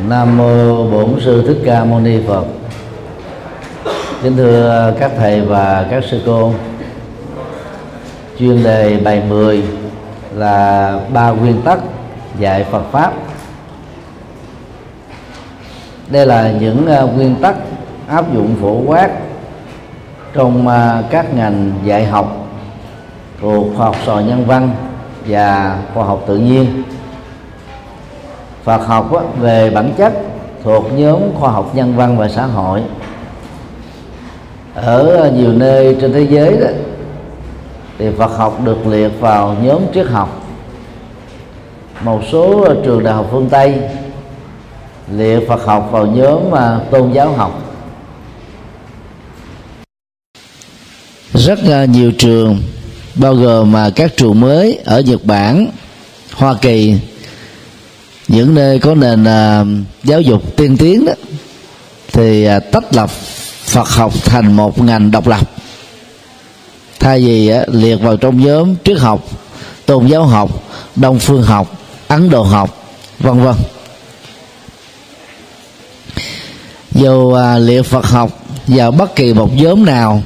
Nam mô Bổn sư Thích Ca Mâu Ni Phật. Kính thưa các thầy và các sư cô. Chuyên đề bài 10 là ba nguyên tắc dạy Phật pháp. Đây là những à, nguyên tắc áp dụng phổ quát trong à, các ngành dạy học thuộc khoa học sò nhân văn và khoa học tự nhiên Phật học á, về bản chất thuộc nhóm khoa học nhân văn và xã hội. Ở nhiều nơi trên thế giới đó thì Phật học được liệt vào nhóm triết học. Một số trường đại học phương Tây liệt Phật học vào nhóm mà tôn giáo học. Rất nhiều trường bao gồm mà các trường mới ở Nhật Bản, Hoa Kỳ những nơi có nền uh, giáo dục tiên tiến đó thì uh, tách lập Phật học thành một ngành độc lập. Thay vì uh, liệt vào trong nhóm triết học tôn giáo học đông phương học ấn độ học vân vân. Dù à, liệt Phật học vào bất kỳ một nhóm nào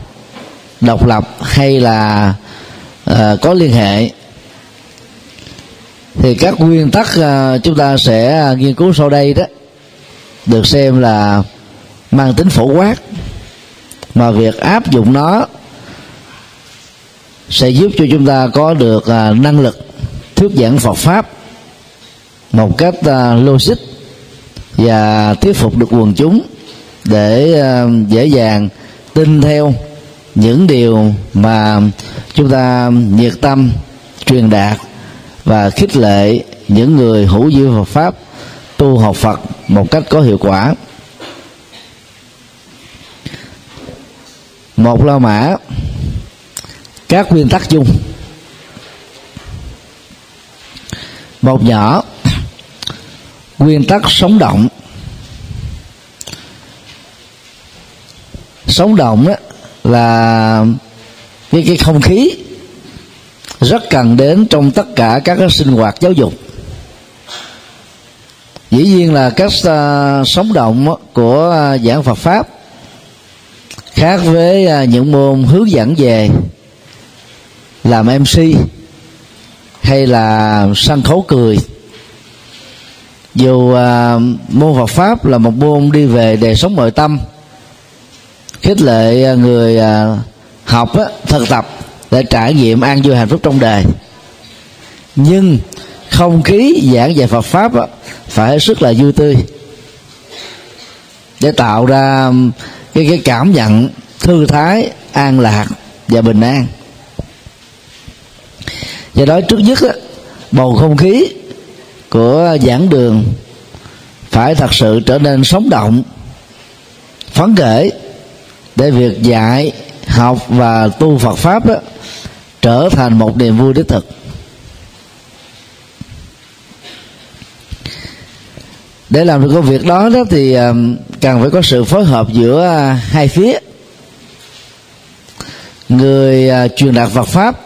độc lập hay là à, có liên hệ thì các nguyên tắc à, chúng ta sẽ à, nghiên cứu sau đây đó. Được xem là mang tính phổ quát, mà việc áp dụng nó sẽ giúp cho chúng ta có được à, năng lực thuyết giảng Phật pháp một cách logic và thuyết phục được quần chúng để dễ dàng tin theo những điều mà chúng ta nhiệt tâm truyền đạt và khích lệ những người hữu duyên Phật pháp tu học Phật một cách có hiệu quả. Một la mã, các nguyên tắc chung. Một nhỏ, nguyên tắc sống động. Sống động đó là cái cái không khí rất cần đến trong tất cả các sinh hoạt giáo dục. Dĩ nhiên là các uh, sống động của uh, giảng Phật pháp khác với uh, những môn hướng dẫn về làm MC hay là sân khấu cười. Dù uh, môn Phật pháp là một môn đi về đời sống nội tâm khích lệ người uh, học á, thực tập để trải nghiệm an vui hạnh phúc trong đời. Nhưng không khí giảng dạy Phật pháp đó, phải hết sức là vui tươi. Để tạo ra cái cái cảm nhận thư thái an lạc và bình an. Do đó trước nhất á, bầu không khí của giảng đường phải thật sự trở nên sống động phấn khởi để việc dạy học và tu Phật pháp đó trở thành một niềm vui đích thực. Để làm được công việc đó đó thì à, cần phải có sự phối hợp giữa hai phía. Người à, truyền đạt Phật pháp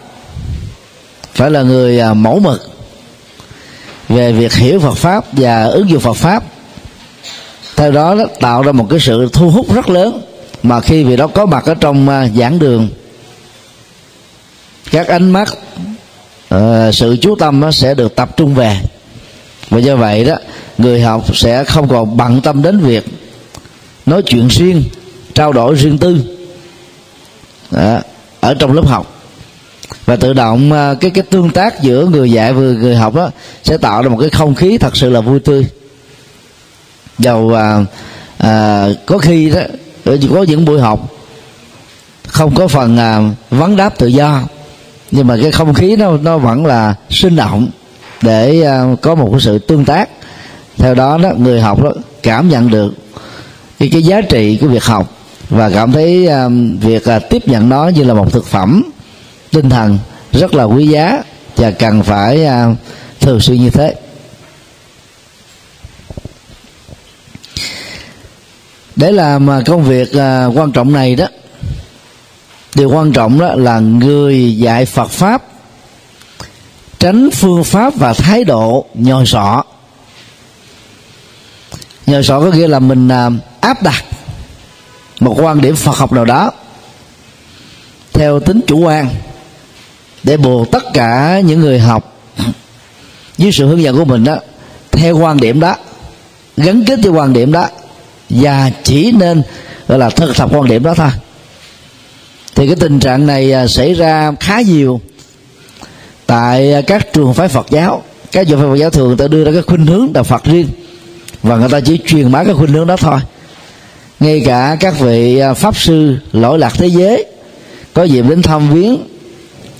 phải là người à, mẫu mực về việc hiểu Phật pháp và ứng dụng Phật pháp. Theo đó, đó tạo ra một cái sự thu hút rất lớn mà khi vị đó có mặt ở trong giảng đường các ánh mắt uh, sự chú tâm nó sẽ được tập trung về. Và do vậy đó người học sẽ không còn bận tâm đến việc nói chuyện riêng trao đổi riêng tư đó, ở trong lớp học. Và tự động ờ, cái cái tương tác giữa người dạy và người học đó sẽ tạo ra một cái không khí thật sự là vui tươi. Dầu à, à, có khi đó có những buổi học không có phần à, vấn đáp tự do nhưng mà cái không khí nó nó vẫn là sinh động để à, có một cái sự tương tác. Theo đó đó, người học đó cảm nhận được cái cái giá trị của việc học và cảm thấy à, việc à, tiếp nhận nó như là một thực phẩm tinh thần rất là quý giá và cần phải thường xuyên như thế. Để làm công việc quan trọng này đó điều quan trọng đó là người dạy phật pháp, tránh phương pháp và thái độ nhồi sọ nhồi sọ có nghĩa là mình à, áp đặt một quan điểm phật học nào đó theo tính chủ quan để buộc tất cả những người học dưới sự hướng dẫn của mình đó theo quan điểm đó, gắn kết với quan điểm đó và chỉ nên, gọi là thực tập quan điểm đó thôi thì cái tình trạng này à, xảy ra khá nhiều tại à, các trường phái Phật giáo. Các trường phái Phật giáo thường người ta đưa ra cái khuynh hướng đạo Phật riêng và người ta chỉ truyền bá cái khuynh hướng đó thôi. Ngay cả các vị à, pháp sư lỗi lạc thế giới có dịp đến thăm viếng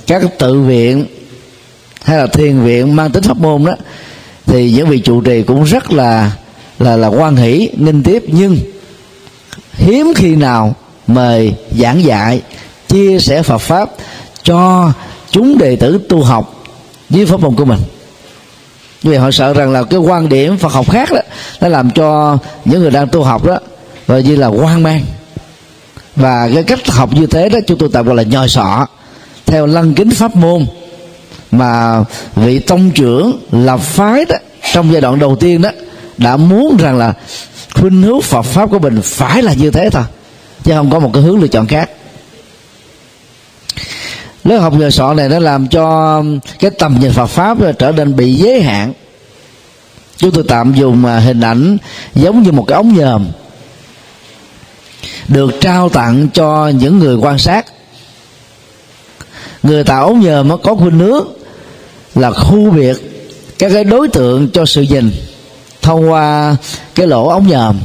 các tự viện hay là thiền viện mang tính pháp môn đó, thì những vị trụ trì cũng rất là là là quan hỷ nghinh tiếp. Nhưng hiếm khi nào mời giảng dạy chia sẻ Phật pháp cho chúng đệ tử tu học dưới pháp môn của mình. Vì họ sợ rằng là cái quan điểm Phật học khác đó, nó làm cho những người đang tu học đó, gọi như là hoang mang. Và cái cách học như thế đó, chúng tôi tạm gọi là nhòi sọ. Theo lăng kính pháp môn mà vị tông trưởng, lập phái đó, trong giai đoạn đầu tiên đó, đã muốn rằng là khuynh hướng Phật pháp của mình phải là như thế thôi, chứ không có một cái hướng lựa chọn khác lớp học giờ sọ này nó làm cho cái tầm nhìn Phật pháp trở nên bị giới hạn. Chúng tôi tạm dùng à, hình ảnh giống như một cái ống nhòm được trao tặng cho những người quan sát. Người tạo ống nhòm nó có khuynh hướng là khu biệt các cái đối tượng cho sự nhìn thông qua cái lỗ ống nhòm.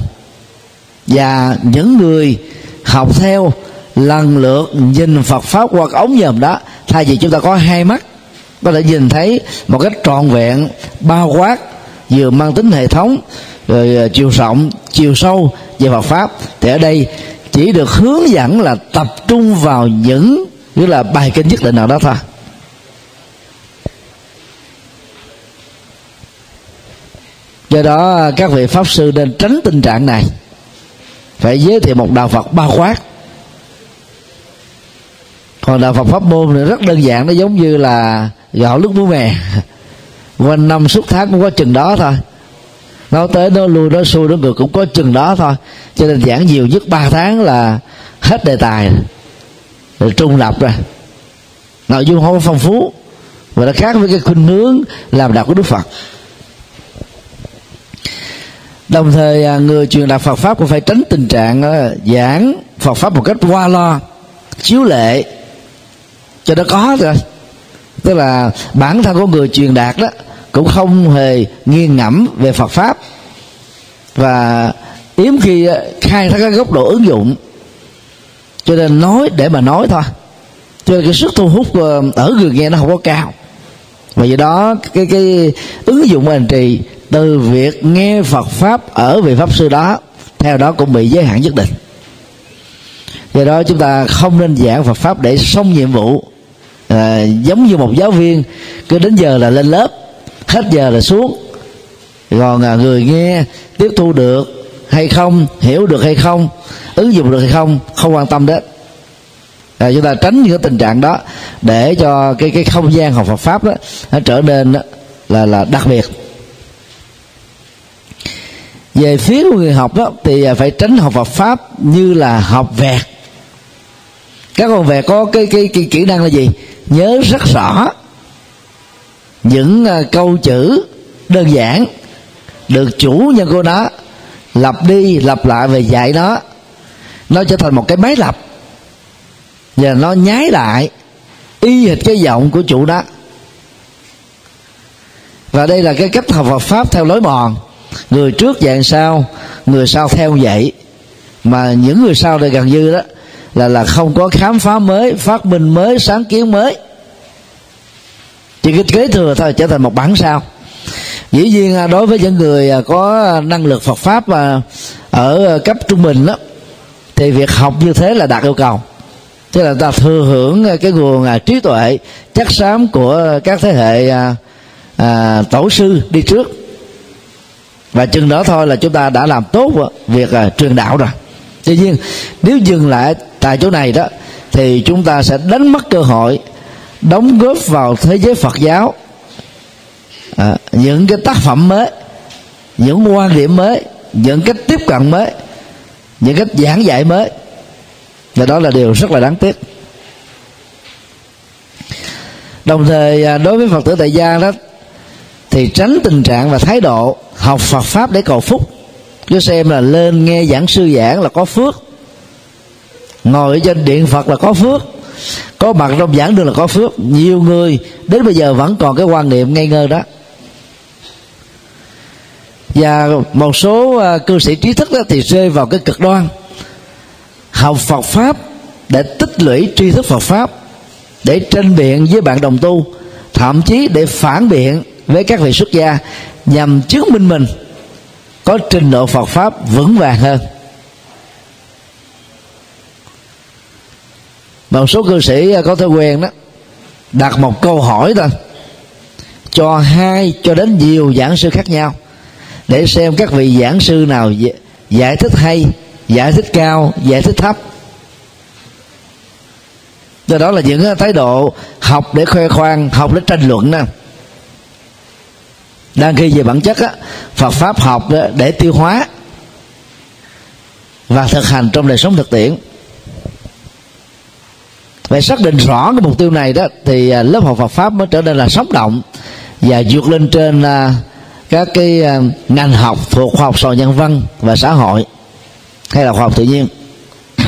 Và những người học theo lần lượt nhìn Phật pháp qua ống nhòm đó, thay vì chúng ta có hai mắt, có thể nhìn thấy một cách trọn vẹn, bao quát, vừa mang tính hệ thống, rồi à, chiều rộng, chiều sâu về Phật pháp. Thì ở đây chỉ được hướng dẫn là tập trung vào những như là bài kinh nhất định nào đó thôi. Do đó à, các vị pháp sư nên tránh tình trạng này. Phải giới thiệu một đạo phật bao quát còn đạo phật pháp môn thì rất đơn giản, nó giống như là gạo nước muối mè. Quanh năm suốt tháng cũng có chừng đó thôi. Nó tới, nó lui, nó xuôi, nó ngược cũng có chừng đó thôi. Cho nên giảng nhiều nhất ba tháng là hết đề tài, rồi trung lập rồi. Nội dung không có phong phú và nó khác với cái khuynh hướng làm đạo của đức phật. Đồng thời à, người truyền đạt Phật pháp cũng phải tránh tình trạng à, giảng Phật pháp một cách qua lo chiếu lệ cho nó có rồi tức là bản thân của người truyền đạt đó, cũng không hề nghiêng ngẫm về Phật pháp. Và yếm khi ờ, khai thác cái góc độ ứng dụng. Cho nên nói để mà nói thôi. Cho nên cái sức thu hút ờ, ở người nghe nó không có cao. Và do đó, cái cái ứng dụng hành trì, từ việc nghe Phật pháp ở vị pháp sư đó, theo đó cũng bị giới hạn nhất định. Do đó chúng ta không nên giảng Phật pháp để xong nhiệm vụ à, giống như một giáo viên cứ đến giờ là lên lớp hết giờ là xuống. Còn à, người nghe tiếp thu được hay không hiểu được hay không ứng dụng được hay không không quan tâm đến. À, chúng ta tránh những cái tình trạng đó để cho cái cái không gian học Phật pháp đó nó trở nên đó, là là đặc biệt. Về phía của người học đó thì à, phải tránh học Phật pháp như là học vẹt các con vẹt có cái cái, cái kỹ năng là gì? Nhớ rất rõ những uh, câu chữ đơn giản được chủ nhân của nó lặp đi lặp lại về dạy nó. Nó trở thành một cái máy lập và nó nhái lại y hệt cái giọng của chủ đó. Và đây là cái cách học Phật pháp theo lối mòn. Người trước dạng sau người sau theo vậy mà những người sau đây gần như đó là là không có khám phá mới phát minh mới sáng kiến mới. Chỉ cái kế thừa thôi trở thành một bản sao. Dĩ nhiên à, đối với những người à, có năng lực Phật pháp mà ở cấp trung bình đó thì việc học như thế là đạt yêu cầu. Tức là ta thừa hưởng à, cái nguồn trí tuệ chắc xám của các thế hệ à, à, tổ sư đi trước. Và chừng đó thôi là chúng ta đã làm tốt việc à, truyền đạo rồi. Tuy nhiên nếu dừng lại tại chỗ này đó thì chúng ta sẽ đánh mất cơ hội đóng góp vào thế giới Phật giáo. À, những cái tác phẩm mới những quan điểm mới những cách tiếp cận mới những cách giảng dạy mới. Và đó là điều rất là đáng tiếc. Đồng thời à, đối với phật tử tại gia đó thì tránh tình trạng và thái độ học Phật pháp để cầu phúc. Cứ xem là lên nghe giảng sư giảng là có phước ngồi trên điện Phật là có phước, có mặt trong giảng đường là có phước. Nhiều người đến bây giờ vẫn còn cái quan niệm ngây ngơ đó. Và một số à, cư sĩ trí thức đó thì rơi vào cái cực đoan. Học Phật pháp để tích lũy tri thức Phật pháp, để tranh biện với bạn đồng tu, thậm chí để phản biện với các vị xuất gia nhằm chứng minh mình có trình độ Phật pháp vững vàng hơn. Một số cư sĩ à, có thói quen đó đặt một câu hỏi thôi. Cho hai cho đến nhiều giảng sư khác nhau để xem các vị giảng sư nào giải thích hay giải thích cao giải thích thấp. Do đó là những à, thái độ học để khoe khoang học để tranh luận nè. Đang khi về bản chất á, Phật pháp học để tiêu hóa và thực hành trong đời sống thực tiễn và xác định rõ cái mục tiêu này đó, thì à, lớp học Phật pháp mới trở nên là sống động và vượt lên trên à, các cái à, ngành học thuộc khoa học xã hội nhân văn và xã hội hay là khoa học tự nhiên.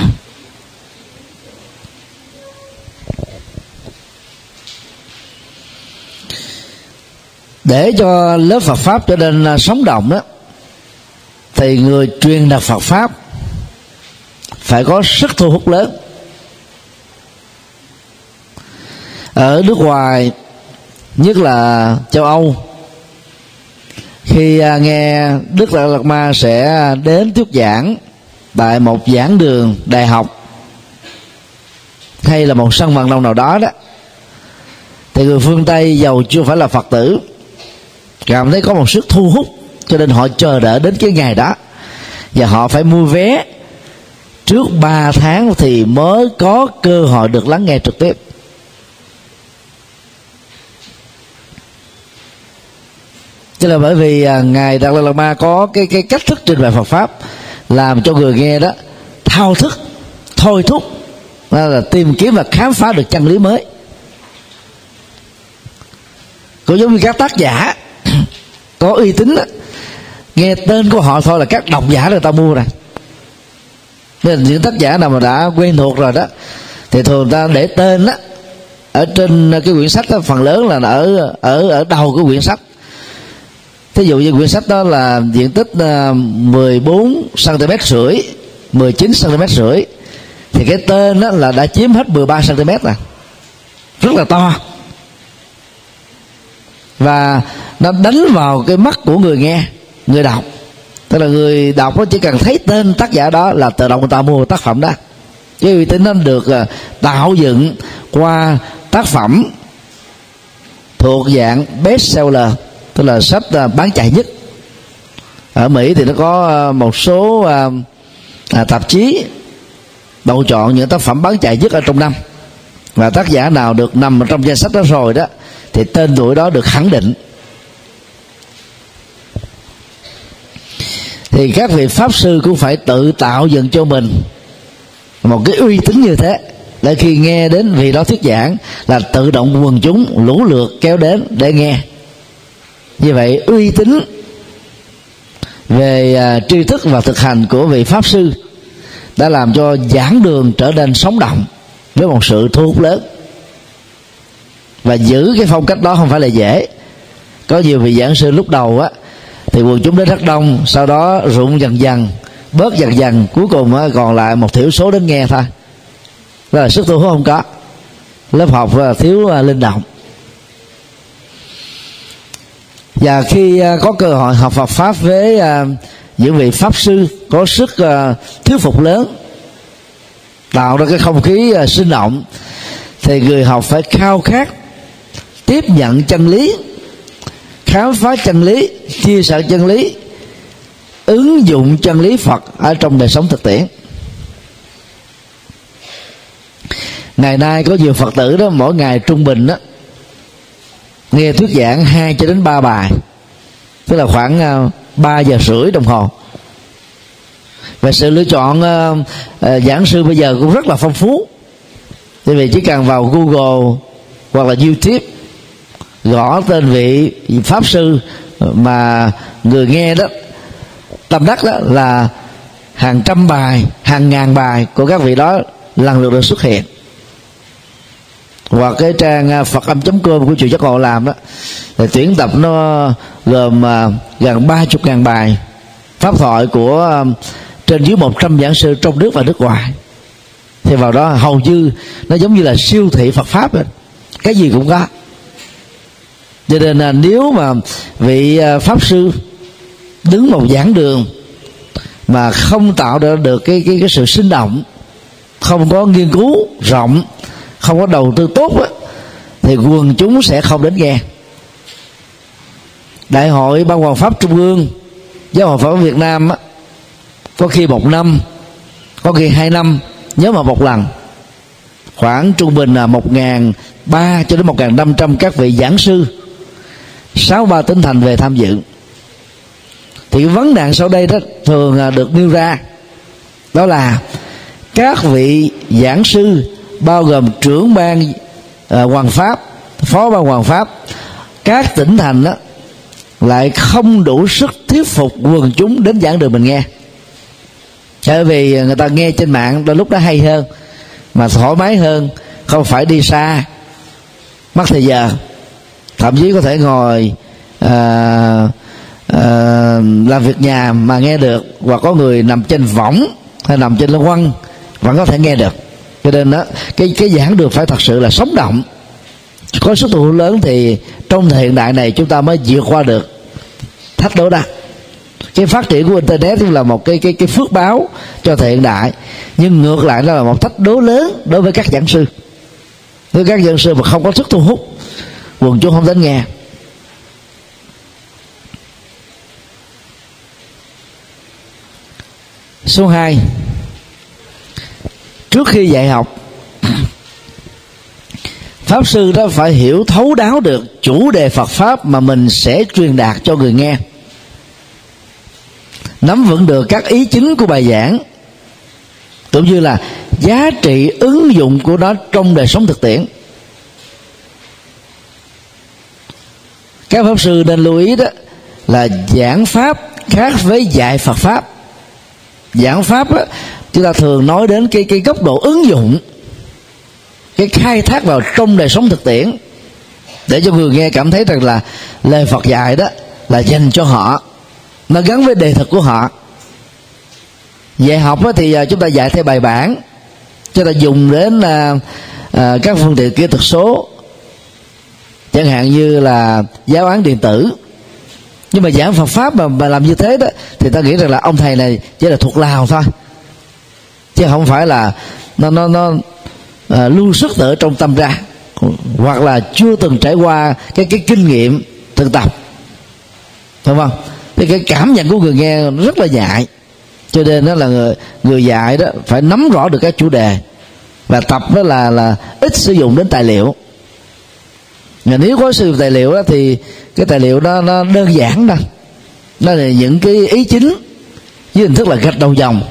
Để cho lớp Phật pháp trở nên sống động đó, thì người truyền đạt Phật pháp phải có sức thu hút lớn. Ở nước ngoài, nhất là châu Âu, khi à, nghe Đức Đại Lạt Ma sẽ đến thuyết giảng tại một giảng đường đại học, hay là một sân vận động nào đó đó, thì người phương Tây giàu chưa phải là Phật tử. Cảm thấy có một sức thu hút, cho nên họ chờ đợi đến cái ngày đó. Và họ phải mua vé trước 3 tháng thì mới có cơ hội được lắng nghe trực tiếp. Chứ là bởi vì à, ngài Đạt Lai Ma có cái cái cách thức trình bày Phật pháp làm cho người nghe đó thao thức thôi thúc là tìm kiếm và khám phá được chân lý mới. Cũng giống như các tác giả có uy tín đó, nghe tên của họ thôi là các độc giả người ta mua rồi. Nên những tác giả nào mà đã quen thuộc rồi đó thì thường ta để tên đó ở trên cái quyển sách đó, phần lớn là ở ở ở đầu của quyển sách thí dụ như quyển sách đó là diện tích ờ, 14 cm rưỡi 19 cm rưỡi. Thì cái tên đó là đã chiếm hết 13 cm rồi. Rất là to. Và nó đánh vào cái mắt của người nghe, người đọc. Tức là người đọc nó chỉ cần thấy tên tác giả đó là tự động người ta mua tác phẩm đó. Cái uy tín nó được ờ, tạo dựng qua tác phẩm thuộc dạng best seller tức là sách à, bán chạy nhất. Ở mỹ thì nó có à, một số à, à, tạp chí bầu chọn những tác phẩm bán chạy nhất ở trong năm. Và tác giả nào được nằm trong danh sách đó rồi đó thì tên tuổi đó được khẳng định. Thì các vị pháp sư cũng phải tự tạo dựng cho mình một cái uy tín như thế để khi nghe đến vị đó thuyết giảng là tự động quần chúng lũ lượt kéo đến để nghe như vậy uy tín về uh, tri thức và thực hành của vị pháp sư đã làm cho giảng đường trở nên sống động với một sự thu hút lớn. Và giữ cái phong cách đó không phải là dễ. Có nhiều vị giảng sư lúc đầu á thì quần chúng đến rất đông sau đó rụng dần dần bớt dần dần cuối cùng á, còn lại một thiểu số đến nghe thôi. Đó là sức thu hút không có. Lớp học à, thiếu à, linh động và khi à, có cơ hội học Phật pháp với à, những vị pháp sư có sức à, thuyết phục lớn, tạo ra cái không khí sinh động, thì người học phải khao khát tiếp nhận chân lý, khám phá chân lý, chia sẻ chân lý, ứng dụng chân lý phật ở trong đời sống thực tiễn. Ngày nay có nhiều phật tử đó, mỗi ngày trung bình đó nghe thuyết giảng hai cho đến ba bài. Tức là khoảng à, ba giờ rưỡi đồng hồ. Và sự lựa chọn ờ, ờ, giảng sư bây giờ cũng rất là phong phú. Tại vì chỉ cần vào google hoặc là youtube gõ tên vị pháp sư mà người nghe đó tâm đắc đó là hàng trăm bài hàng ngàn bài của các vị đó lần lượt được xuất hiện hoặc cái trang à, phật âm com của chùa giác ngộ làm đó, thì tuyển tập nó gồm à, gần ba chục ngàn bài pháp thoại của à, trên dưới một trăm giảng sư trong nước và nước ngoài. Thì vào đó hầu như nó giống như là siêu thị Phật pháp vậy. Cái gì cũng có. Cho nên là nếu mà vị pháp sư đứng một giảng đường mà không tạo ra được cái cái cái sự sinh động, không có nghiên cứu rộng không có đầu tư tốt á, thì quần chúng sẽ không đến nghe. Đại hội ban hoàng pháp trung ương giáo hội phật việt nam á, có khi một năm có khi hai năm nhớ mà một lần. Khoảng trung bình là một ngàn ba cho đến một ngàn năm trăm các vị giảng sư sáu ba tỉnh thành về tham dự. Thì vấn nạn sau đây đó thường được nêu ra đó là các vị giảng sư bao gồm trưởng ban à, hoàng pháp phó ban hoàng pháp các tỉnh thành đó lại không đủ sức thuyết phục quần chúng đến giảng đường mình nghe. Bởi vì người ta nghe trên mạng đôi lúc nó hay hơn mà thoải mái hơn không phải đi xa mất thời giờ. Thậm chí có thể ngồi à, à, làm việc nhà mà nghe được hoặc có người nằm trên võng hay nằm trên lưng quăng vẫn có thể nghe được cho nên đó cái cái giảng được phải thật sự là sống động. Có sức thu lớn thì trong thời hiện đại này chúng ta mới vượt qua được thách đố đó cái phát triển của internet là một cái cái cái phước báo cho thời hiện đại. Nhưng ngược lại nó là một thách đố lớn đối với các giảng sư. Với các giảng sư mà không có sức thu hút, quần chúng không đến nghe. Số 2 trước khi dạy học. Pháp sư đó phải hiểu thấu đáo được chủ đề phật pháp mà mình sẽ truyền đạt cho người nghe. Nắm vững được các ý chính của bài giảng cũng như là giá trị ứng dụng của nó trong đời sống thực tiễn. Các pháp sư nên lưu ý đó là giảng pháp khác với dạy phật pháp. Giảng pháp đó, chúng ta thường nói đến cái cái góc độ ứng dụng cái khai thác vào trong đời sống thực tiễn. Để cho người nghe cảm thấy rằng là lời Phật dạy đó là dành cho họ nó gắn với đề thực của họ. Dạy học thì à, chúng ta dạy theo bài bản. Chúng ta dùng đến à, à, các phương tiện kỹ thuật số. Chẳng hạn như là giáo án điện tử. Nhưng mà giảng Phật pháp mà, mà làm như thế đó thì ta nghĩ rằng là ông thầy này chỉ là thuộc lào thôi chứ không phải là nó nó nó à, lưu xuất ở trong tâm ra. Hoặc là chưa từng trải qua cái cái kinh nghiệm thực tập. Đúng không? Thì cái cảm nhận của người nghe rất là nhạy. Cho nên đó là người, người dạy đó phải nắm rõ được các chủ đề. Và tập đó là là ít sử dụng đến tài liệu. Và nếu có sử dụng tài liệu đó thì cái tài liệu đó nó đơn giản đó đó là những cái ý chính với hình thức là gạch đầu dòng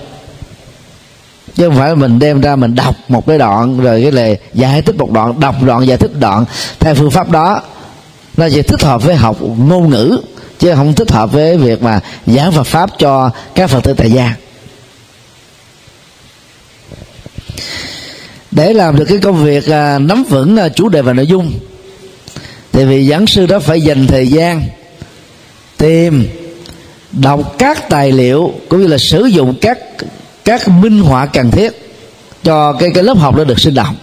chứ không phải mình đem ra mình đọc một cái đoạn, rồi cái là giải thích một đoạn, đọc đoạn, giải thích đoạn. Theo phương pháp đó, nó chỉ thích hợp với học ngôn ngữ, chứ không thích hợp với việc mà giảng Phật pháp cho các Phật tử tại gia. Để làm được cái công việc à, nắm vững à, chủ đề và nội dung, thì vị giảng sư đó phải dành thời gian tìm, đọc các tài liệu, cũng như là sử dụng các các minh họa cần thiết cho cái cái lớp học nó được sinh động.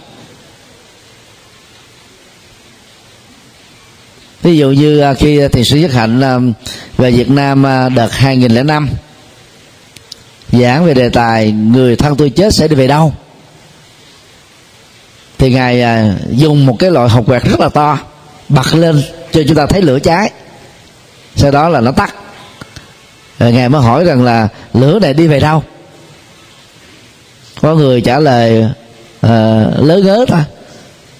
Ví dụ như à, khi thiền sư nhất hạnh à, về Việt Nam à, đợt 2005 giảng về đề tài người thân tôi chết sẽ đi về đâu? Thì ngài dùng một cái loại hộp quẹt rất là to, bật lên cho chúng ta thấy lửa cháy. Sau đó là nó tắt. Rồi ngài mới hỏi rằng là, lửa này đi về đâu? Có người trả lời uh, lớn ngớ ta.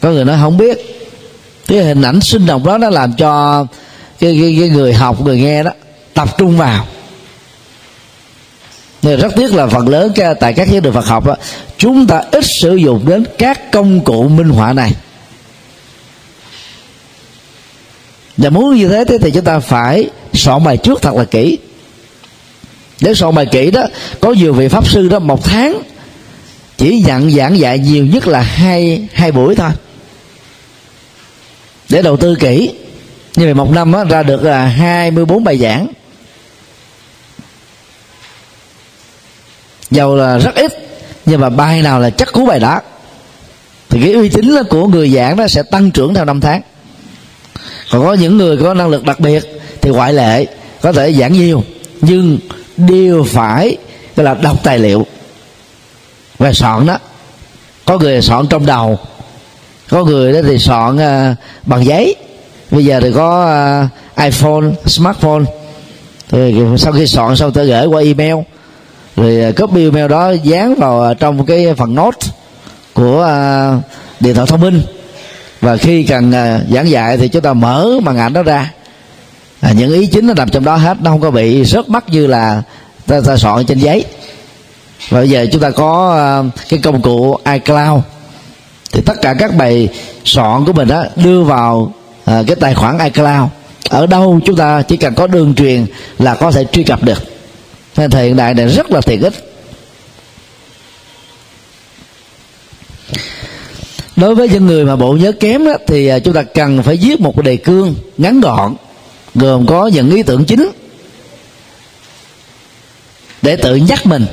Có người nói không biết. Cái hình ảnh sinh động đó nó làm cho cái, cái, cái người học người nghe đó tập trung vào. Nên rất tiếc là phần lớn tại các giáo đường Phật học đó, chúng ta ít sử dụng đến các công cụ minh họa này. Và muốn như thế thì chúng ta phải soạn bài trước thật là kỹ. Để soạn bài kỹ đó có nhiều vị pháp sư đó một tháng chỉ dặn giảng dạy nhiều nhất là hai hai buổi thôi. Để đầu tư kỹ. Như vậy một năm đó, ra được là 24 bài giảng. Dầu là rất ít nhưng mà bài nào là chắc cú bài đó. Thì cái uy tín của người giảng đó sẽ tăng trưởng theo năm tháng. Còn có những người có năng lực đặc biệt thì ngoại lệ có thể giảng nhiều. Nhưng đều phải gọi là đọc tài liệu và soạn đó. Có người soạn trong đầu. Có người đó thì soạn uh, bằng giấy. Bây giờ thì có uh, iphone smartphone. Thì sau khi soạn xong tôi gửi qua email. Rồi à, copy email đó dán vào trong cái phần note của uh, điện thoại thông minh. Và khi cần uh, giảng dạy thì chúng ta mở màn ảnh đó ra. À, những ý chính nó nằm trong đó hết. Nó không có bị rớt mắt như là ta, ta soạn trên giấy và bây giờ chúng ta có ờ, cái công cụ iCloud. Thì tất cả các bài soạn của mình đó đưa vào ờ, cái tài khoản iCloud. Ở đâu chúng ta chỉ cần có đường truyền là có thể truy cập được. Nên thời hiện đại này rất là tiện ích. Đối với những người mà bộ nhớ kém đó, thì ờ, chúng ta cần phải viết một đề cương ngắn gọn gồm có những ý tưởng chính để tự nhắc mình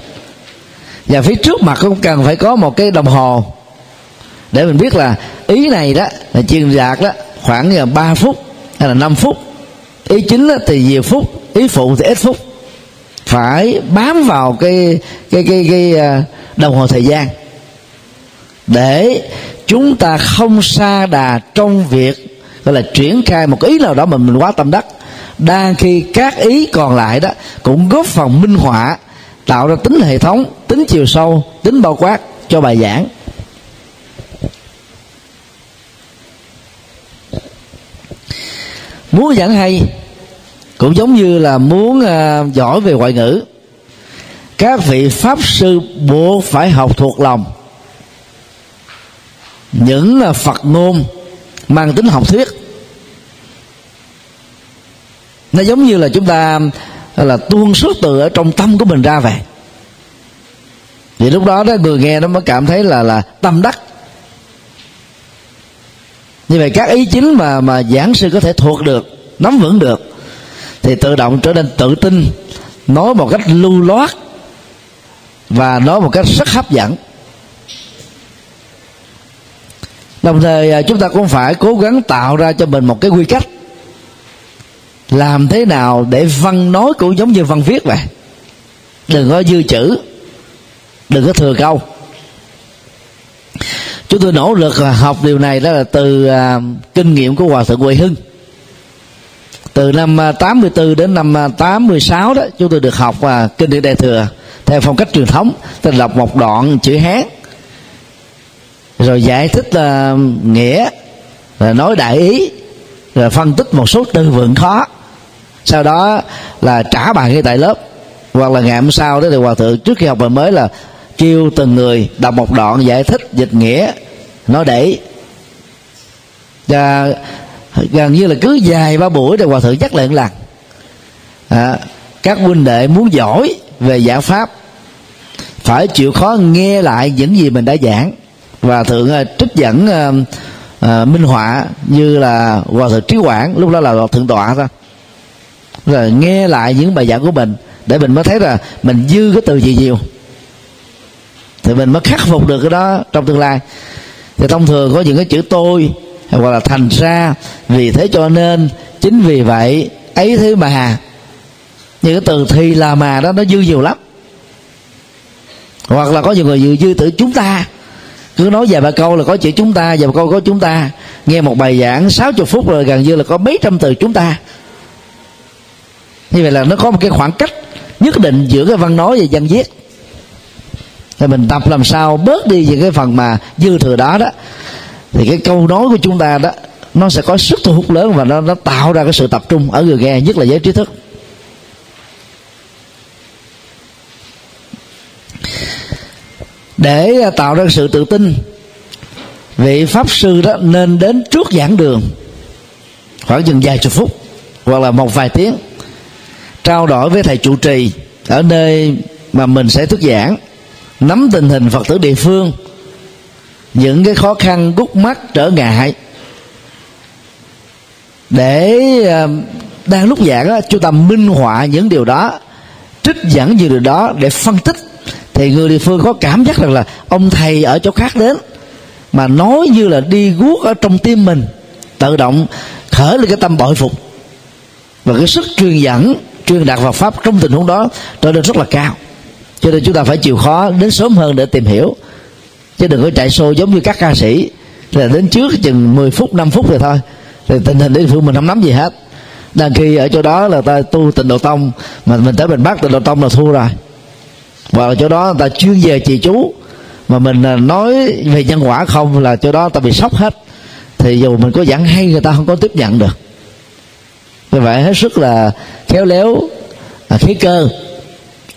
và phía trước mặt cũng cần phải có một cái đồng hồ. Để mình biết là ý này đó, là truyền đạt đó, khoảng 3 phút hay là 5 phút. Ý chính đó thì nhiều phút, ý phụ thì ít phút. Phải bám vào cái cái cái cái à, đồng hồ thời gian. Để chúng ta không xa đà trong việc, gọi là triển khai một ý nào đó mà mình quá tâm đắc. Đang khi các ý còn lại đó cũng góp phần minh họa tạo ra tính hệ thống tính chiều sâu tính bao quát cho bài giảng. Muốn giảng hay cũng giống như là muốn uh, giỏi về ngoại ngữ. Các vị pháp sư buộc phải học thuộc lòng. Những là phật ngôn mang tính học thuyết. Nó giống như là chúng ta là tuôn xuất từ ở trong tâm của mình ra về. Thì lúc đó đó, người nghe nó mới cảm thấy là là tâm đắc. Như vậy các ý chính mà mà giảng sư có thể thuộc được, nắm vững được, thì tự động trở nên tự tin, nói một cách lưu loát và nói một cách rất hấp dẫn. Đồng thời à, chúng ta cũng phải cố gắng tạo ra cho mình một cái quy cách làm thế nào để văn nói cũng giống như văn viết vậy? Đừng có dư chữ. Đừng có thừa câu. Chúng tôi nỗ lực học điều này đó là từ à, kinh nghiệm của hòa thượng Huệ Hưng. Từ năm à, 84 đến năm à, 86 đó chúng tôi được học và kinh điển đại thừa theo phong cách truyền thống tôi đọc một đoạn chữ hán. Rồi giải thích uh, nghĩa rồi nói đại ý rồi phân tích một số từ vựng khó sau đó là trả bài ngay tại lớp. Hoặc là ngày hôm sau đó thì hòa thượng trước khi học bài mới là kêu từng người đọc một đoạn giải thích dịch nghĩa nó để. Và gần như là cứ dài ba buổi thì hòa thượng nhắc lại lần à, các huynh đệ muốn giỏi về giảng pháp phải chịu khó nghe lại những gì mình đã giảng. Và thượng à, trích dẫn uh, uh, minh họa như là hòa thượng trí quảng lúc đó là hòa thượng tọa thôi rồi nghe lại những bài giảng của mình, để mình mới thấy là mình dư cái từ gì nhiều. Thì mình mới khắc phục được cái đó trong tương lai. Thì thông thường có những cái chữ tôi, hoặc là thành ra, vì thế cho nên, chính vì vậy, ấy thế mà những cái từ thì là mà đó, nó dư nhiều lắm. Hoặc là có nhiều người dư dư từ chúng ta. Cứ nói vài ba câu là có chữ chúng ta, vài ba câu có chúng ta. Nghe một bài giảng 60 phút rồi gần như là có mấy trăm từ chúng ta như vậy là nó có một cái khoảng cách nhất định giữa cái văn nói và văn viết. Thì mình tập làm sao bớt đi những cái phần mà dư thừa đó đó. Thì cái câu nói của chúng ta đó, nó sẽ có sức thu hút lớn và nó nó tạo ra cái sự tập trung ở người nghe, nhất là giới trí thức. Để tạo ra sự tự tin, vị pháp sư đó nên đến trước giảng đường khoảng chừng vài chục phút hoặc là một vài tiếng trao đổi với thầy trụ trì ở nơi mà mình sẽ thuyết giảng nắm tình hình phật tử địa phương những cái khó khăn gút mắt trở ngại. Để ờ, đang lúc giảng đó, chúng ta minh họa những điều đó trích dẫn những điều đó để phân tích thì người địa phương có cảm giác rằng là ông thầy ở chỗ khác đến mà nói như là đi guốc ở trong tim mình tự động khởi lên cái tâm bội phục. Và cái sức truyền dẫn truyền đạt Phật pháp trong tình huống đó, trở nên rất là cao. Cho nên chúng ta phải chịu khó đến sớm hơn để tìm hiểu. Chứ đừng có chạy xô giống như các ca sĩ, là đến trước chừng 10 phút 5 phút rồi thôi. Thì tình hình địa phương mình không nắm gì hết. Đang khi ở chỗ đó là ta tu tịnh độ tông, mà mình tới mình bắt tịnh độ tông là thua rồi. Và ở chỗ đó ta chuyên về trì chú, mà mình à, nói về nhân quả không là chỗ đó ta bị sốc hết. Thì dù mình có giảng hay, người ta không có tiếp nhận được như vậy hết sức là khéo léo à, khí cơ.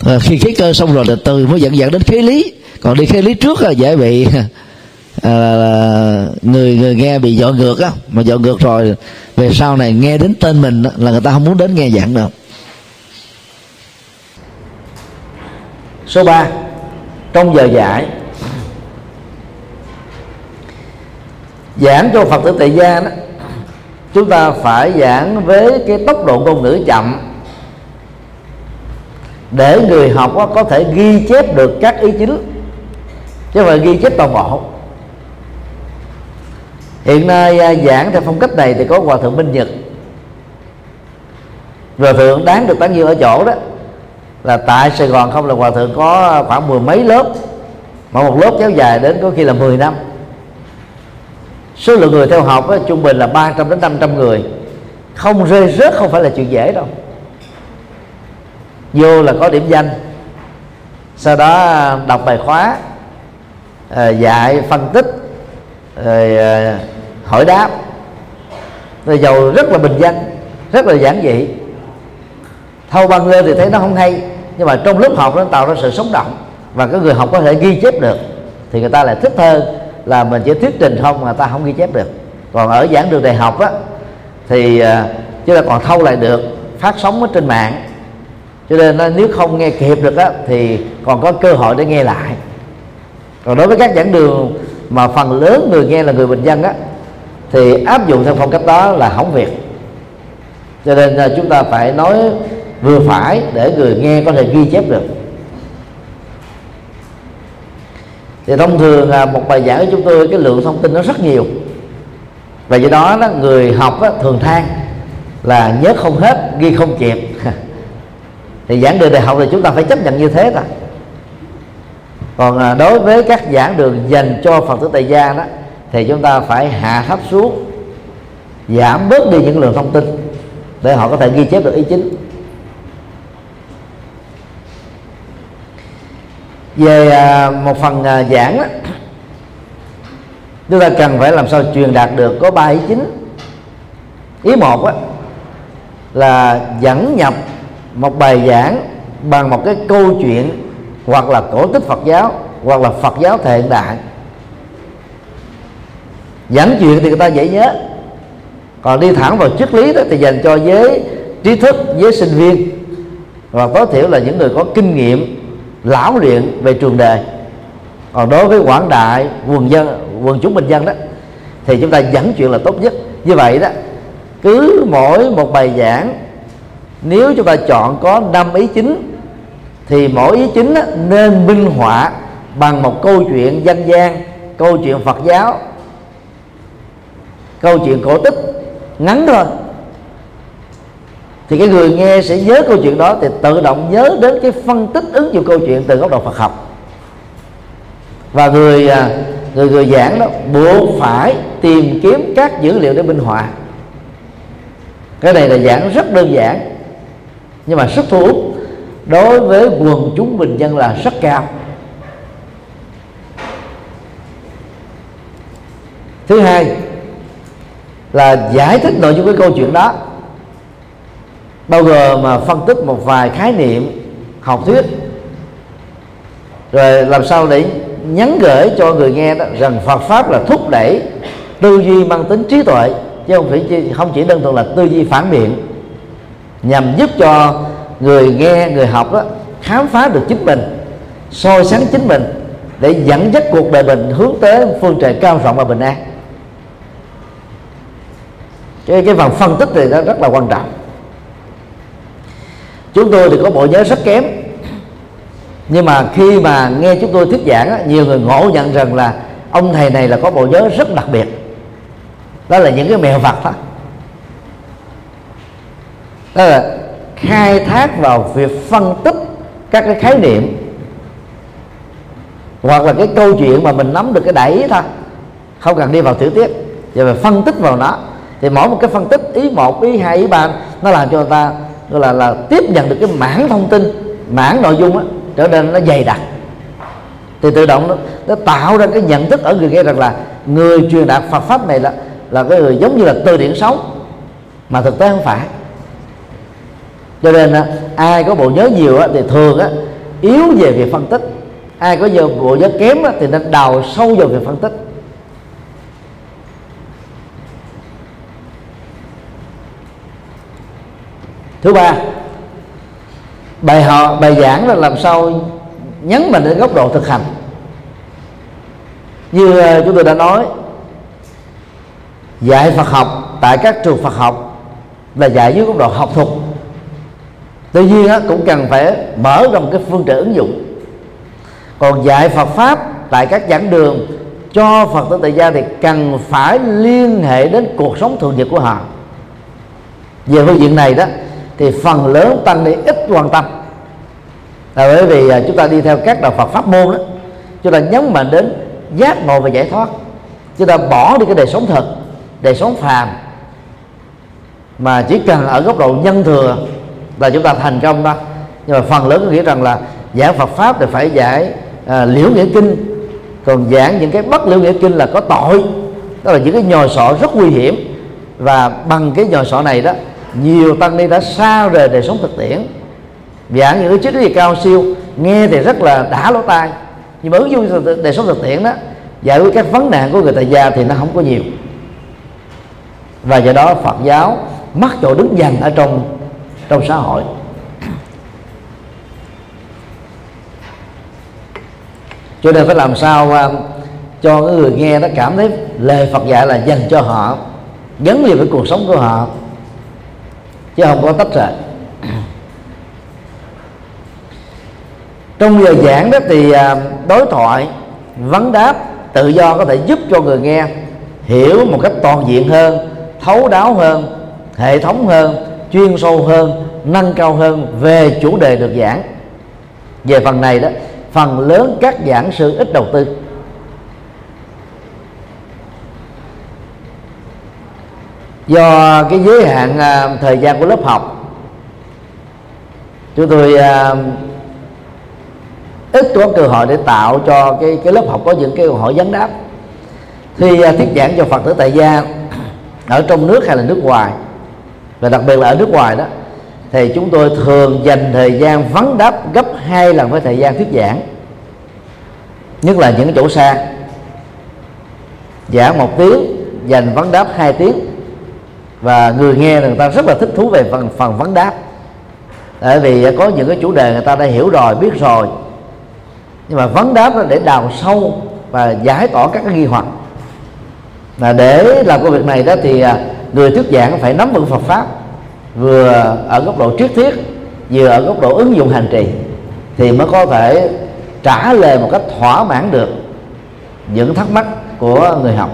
À, khi khí cơ xong rồi từ mới dẫn dẫn đến khí lý. Còn đi khí lý trước là dễ bị à, người người nghe bị dọn ngược á. Mà dọn ngược rồi về sau này nghe đến tên mình là người ta không muốn đến nghe giảng đâu. Số 3 trong giờ giải. Giảng cho phật tử tại gia đó chúng ta phải giảng với cái tốc độ ngôn ngữ chậm. Để người học có thể ghi chép được các ý chính. Chứ không phải ghi chép toàn bộ. Hiện nay à, giảng theo phong cách này thì có hòa thượng minh nhật. Hòa thượng đáng được tán dương ở chỗ đó. Là tại sài gòn không là hòa thượng có khoảng mười mấy lớp. Mà một lớp kéo dài đến có khi là 10 năm số lượng người theo học á, trung bình là 300 đến 500 người. Không rơi rớt không phải là chuyện dễ đâu. Vô là có điểm danh. Sau đó à, đọc bài khóa à, dạy phân tích rồi à, hỏi đáp. Rồi giàu rất là bình dân rất là giản dị. Thâu băng lên thì thấy nó không hay nhưng mà trong lớp học nó tạo ra sự sống động và cái người học có thể ghi chép được thì người ta lại thích hơn là mình chỉ thuyết trình không mà ta không ghi chép được. Còn ở giảng đường đại học á, thì à, chúng ta còn thâu lại được, phát sóng ở trên mạng. Cho nên nếu không nghe kịp được á, thì còn có cơ hội để nghe lại. Còn đối với các giảng đường mà phần lớn người nghe là người bình dân á, thì áp dụng theo phong cách đó là hỏng việc. Cho nên à, chúng ta phải nói vừa phải để người nghe có thể ghi chép được. Thì thông thường là một bài giảng của chúng tôi cái lượng thông tin nó rất nhiều. Và do đó, đó người học đó, thường than là nhớ không hết ghi không kịp thì giảng đường đại học thì chúng ta phải chấp nhận như thế thôi còn à, đối với các giảng đường dành cho phật tử tại gia đó thì chúng ta phải hạ thấp xuống giảm bớt đi những lượng thông tin để họ có thể ghi chép được ý chính. Về à, một phần à, giảng đó, chúng ta cần phải làm sao truyền đạt được. Có ba ý chính. Ý một á, là dẫn nhập một bài giảng bằng một cái câu chuyện hoặc là cổ tích Phật giáo hoặc là Phật giáo thời hiện đại. Dẫn chuyện thì người ta dễ nhớ. Còn đi thẳng vào triết lý đó thì dành cho giới trí thức giới sinh viên. Và tối thiểu là những người có kinh nghiệm lão luyện về trường đề. Còn đối với quảng đại quần dân, quần chúng bình dân đó, thì chúng ta dẫn chuyện là tốt nhất. Như vậy đó, cứ mỗi một bài giảng, nếu chúng ta chọn có năm ý chính, thì mỗi ý chính nên minh họa bằng một câu chuyện dân gian, câu chuyện phật giáo, câu chuyện cổ tích, ngắn thôi thì cái người nghe sẽ nhớ câu chuyện đó thì tự động nhớ đến cái phân tích ứng dụng câu chuyện từ góc độ Phật học. Và người à, người người giảng đó buộc phải tìm kiếm các dữ liệu để minh họa. Cái này là giảng rất đơn giản, nhưng mà sức thu hút đối với quần chúng bình dân là rất cao. Thứ hai là giải thích nội dung cái câu chuyện đó bao gồm mà phân tích một vài khái niệm học thuyết. Rồi làm sao để nhắn gửi cho người nghe đó rằng Phật pháp là thúc đẩy tư duy mang tính trí tuệ, chứ không phải không chỉ đơn thuần là tư duy phản biện, nhằm giúp cho người nghe, người học đó khám phá được chính mình, soi sáng chính mình để dẫn dắt cuộc đời mình hướng tới phương trời cao rộng và bình an. Cái cái phần phân tích này nó rất là quan trọng chúng tôi thì có bộ nhớ rất kém. Nhưng mà khi mà nghe chúng tôi thuyết giảng á, nhiều người ngộ nhận rằng là ông thầy này là có bộ nhớ rất đặc biệt. Đó là những cái mẹo vặt đó đó là khai thác vào việc phân tích các cái khái niệm. Hoặc là cái câu chuyện mà mình nắm được cái đẩy thôi. Không cần đi vào tiểu tiết và mình phân tích vào nó. Thì mỗi một cái phân tích ý một ý hai ý ba nó làm cho người ta gọi là là tiếp nhận được cái mảng thông tin mảng nội dung á trở nên nó dày đặc. Thì tự động nó, nó tạo ra cái nhận thức ở người nghe rằng là người truyền đạt Phật pháp này là là cái người giống như là từ điển sống mà thực tế không phải. Cho nên á, ai có bộ nhớ nhiều á, thì thường á, yếu về việc phân tích. Ai có giờ bộ nhớ kém á, thì nên đào sâu vào việc phân tích. Thứ ba, bài họ, bài giảng là làm sao nhấn mạnh đến góc độ thực hành. Như ờ, chúng tôi đã nói, dạy Phật học tại các trường Phật học là dạy dưới góc độ học thuật. Tuy nhiên cũng cần phải mở rộng cái phương tiện ứng dụng. Còn dạy Phật pháp tại các giảng đường cho Phật tử tại gia thì cần phải liên hệ đến cuộc sống thường nhật của họ. Về phương diện này đó thì phần lớn tăng ni ít quan tâm. Là bởi vì à, chúng ta đi theo các đạo Phật pháp môn đó chúng ta nhấn mạnh đến giác ngộ và giải thoát. Chúng ta bỏ đi cái đời sống thật đời sống phàm mà chỉ cần ở góc độ nhân thừa là chúng ta thành công đó. Nhưng mà phần lớn có nghĩa rằng là giảng Phật pháp thì phải giải à, liễu nghĩa kinh còn giảng những cái bất liễu nghĩa kinh là có tội. Đó là những cái nhồi sọ rất nguy hiểm. Và bằng cái nhồi sọ này đó nhiều tăng ni đã xa rời đời sống thực tiễn. Giảng những cái triết lý cao siêu nghe thì rất là đã lỗ tai. Nhưng mà ứng dụng đời sống thực tiễn đó giải quyết các vấn nạn của người tại gia thì nó không có nhiều. Và do đó Phật giáo mất chỗ đứng dành ở trong trong xã hội. Cho nên phải làm sao uh, cho người nghe nó cảm thấy lời Phật dạy là dành cho họ gắn liền với cuộc sống của họ chứ không có tách rời. Trong giờ giảng đó thì à, đối thoại, vấn đáp, tự do có thể giúp cho người nghe hiểu một cách toàn diện hơn, thấu đáo hơn, hệ thống hơn, chuyên sâu hơn, nâng cao hơn về chủ đề được giảng. Về phần này đó, phần lớn các giảng sư ít đầu tư. Do cái giới hạn à, thời gian của lớp học, chúng tôi à, ít có cơ hội để tạo cho cái cái lớp học có những cái câu hỏi vấn đáp. Khi à, thuyết giảng cho phật tử tại gia ở trong nước hay là nước ngoài, và đặc biệt là ở nước ngoài đó, thì chúng tôi thường dành thời gian vấn đáp gấp hai lần với thời gian thuyết giảng, nhất là những chỗ xa. Giảng một tiếng, dành vấn đáp hai tiếng và người nghe người ta rất là thích thú về phần phần vấn đáp. Tại vì có những cái chủ đề người ta đã hiểu rồi, biết rồi. Nhưng mà vấn đáp là để đào sâu và giải tỏa các cái nghi hoặc. Là để làm công việc này đó thì à, người thuyết giảng phải nắm vững Phật pháp, vừa ở góc độ triết thuyết, vừa ở góc độ ứng dụng hành trì, thì mới có thể trả lời một cách thỏa mãn được những thắc mắc của người học.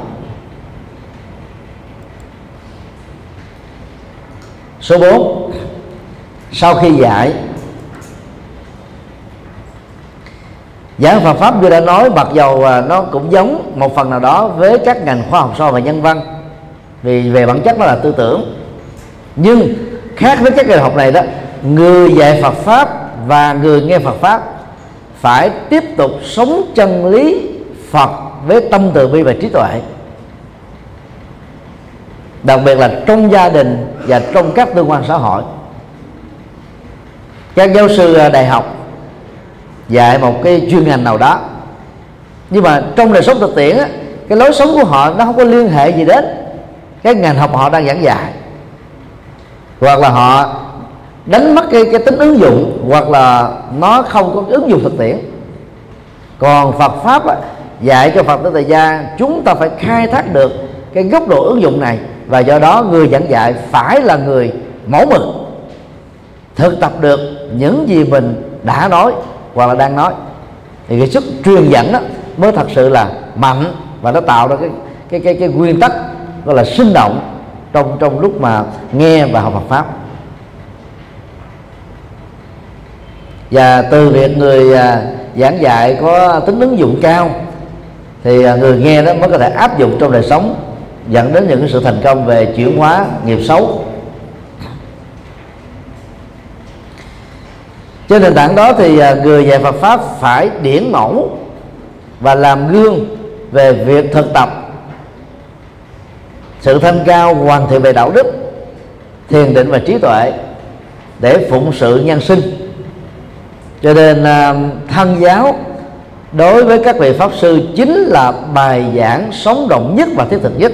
Số 4 sau khi dạy, giảng Phật pháp như đã nói mặc dầu à, nó cũng giống một phần nào đó với các ngành khoa học so và nhân văn, vì về bản chất nó là tư tưởng. Nhưng khác với các ngành học này đó, người dạy Phật pháp và người nghe Phật pháp phải tiếp tục sống chân lý Phật với tâm từ bi và trí tuệ đặc biệt là trong gia đình và trong các tương quan xã hội. Các giáo sư đại học dạy một cái chuyên ngành nào đó. Nhưng mà trong đời sống thực tiễn á, cái lối sống của họ nó không có liên hệ gì đến cái ngành học họ đang giảng dạy. Hoặc là họ đánh mất cái, cái tính ứng dụng hoặc là nó không có ứng dụng thực tiễn. Còn Phật pháp á, dạy cho Phật tử tại gia chúng ta phải khai thác được cái góc độ ứng dụng này và do đó người giảng dạy phải là người mẫu mực, thực tập được những gì mình đã nói hoặc là đang nói. Thì cái sức truyền dẫn đó mới thật sự là mạnh và nó tạo ra cái cái cái cái nguyên tắc gọi là sinh động trong trong lúc mà nghe và học Phật pháp. Và từ việc người à, giảng dạy có tính ứng dụng cao, thì à, người nghe đó mới có thể áp dụng trong đời sống dẫn đến những sự thành công về chuyển hóa nghiệp xấu. Trên nền tảng đó thì à, người dạy Phật pháp phải điển mẫu và làm gương về việc thực tập sự thanh cao hoàn thiện về đạo đức, thiền định và trí tuệ để phụng sự nhân sinh. Cho nên à, thân giáo đối với các vị pháp sư chính là bài giảng sống động nhất và thiết thực nhất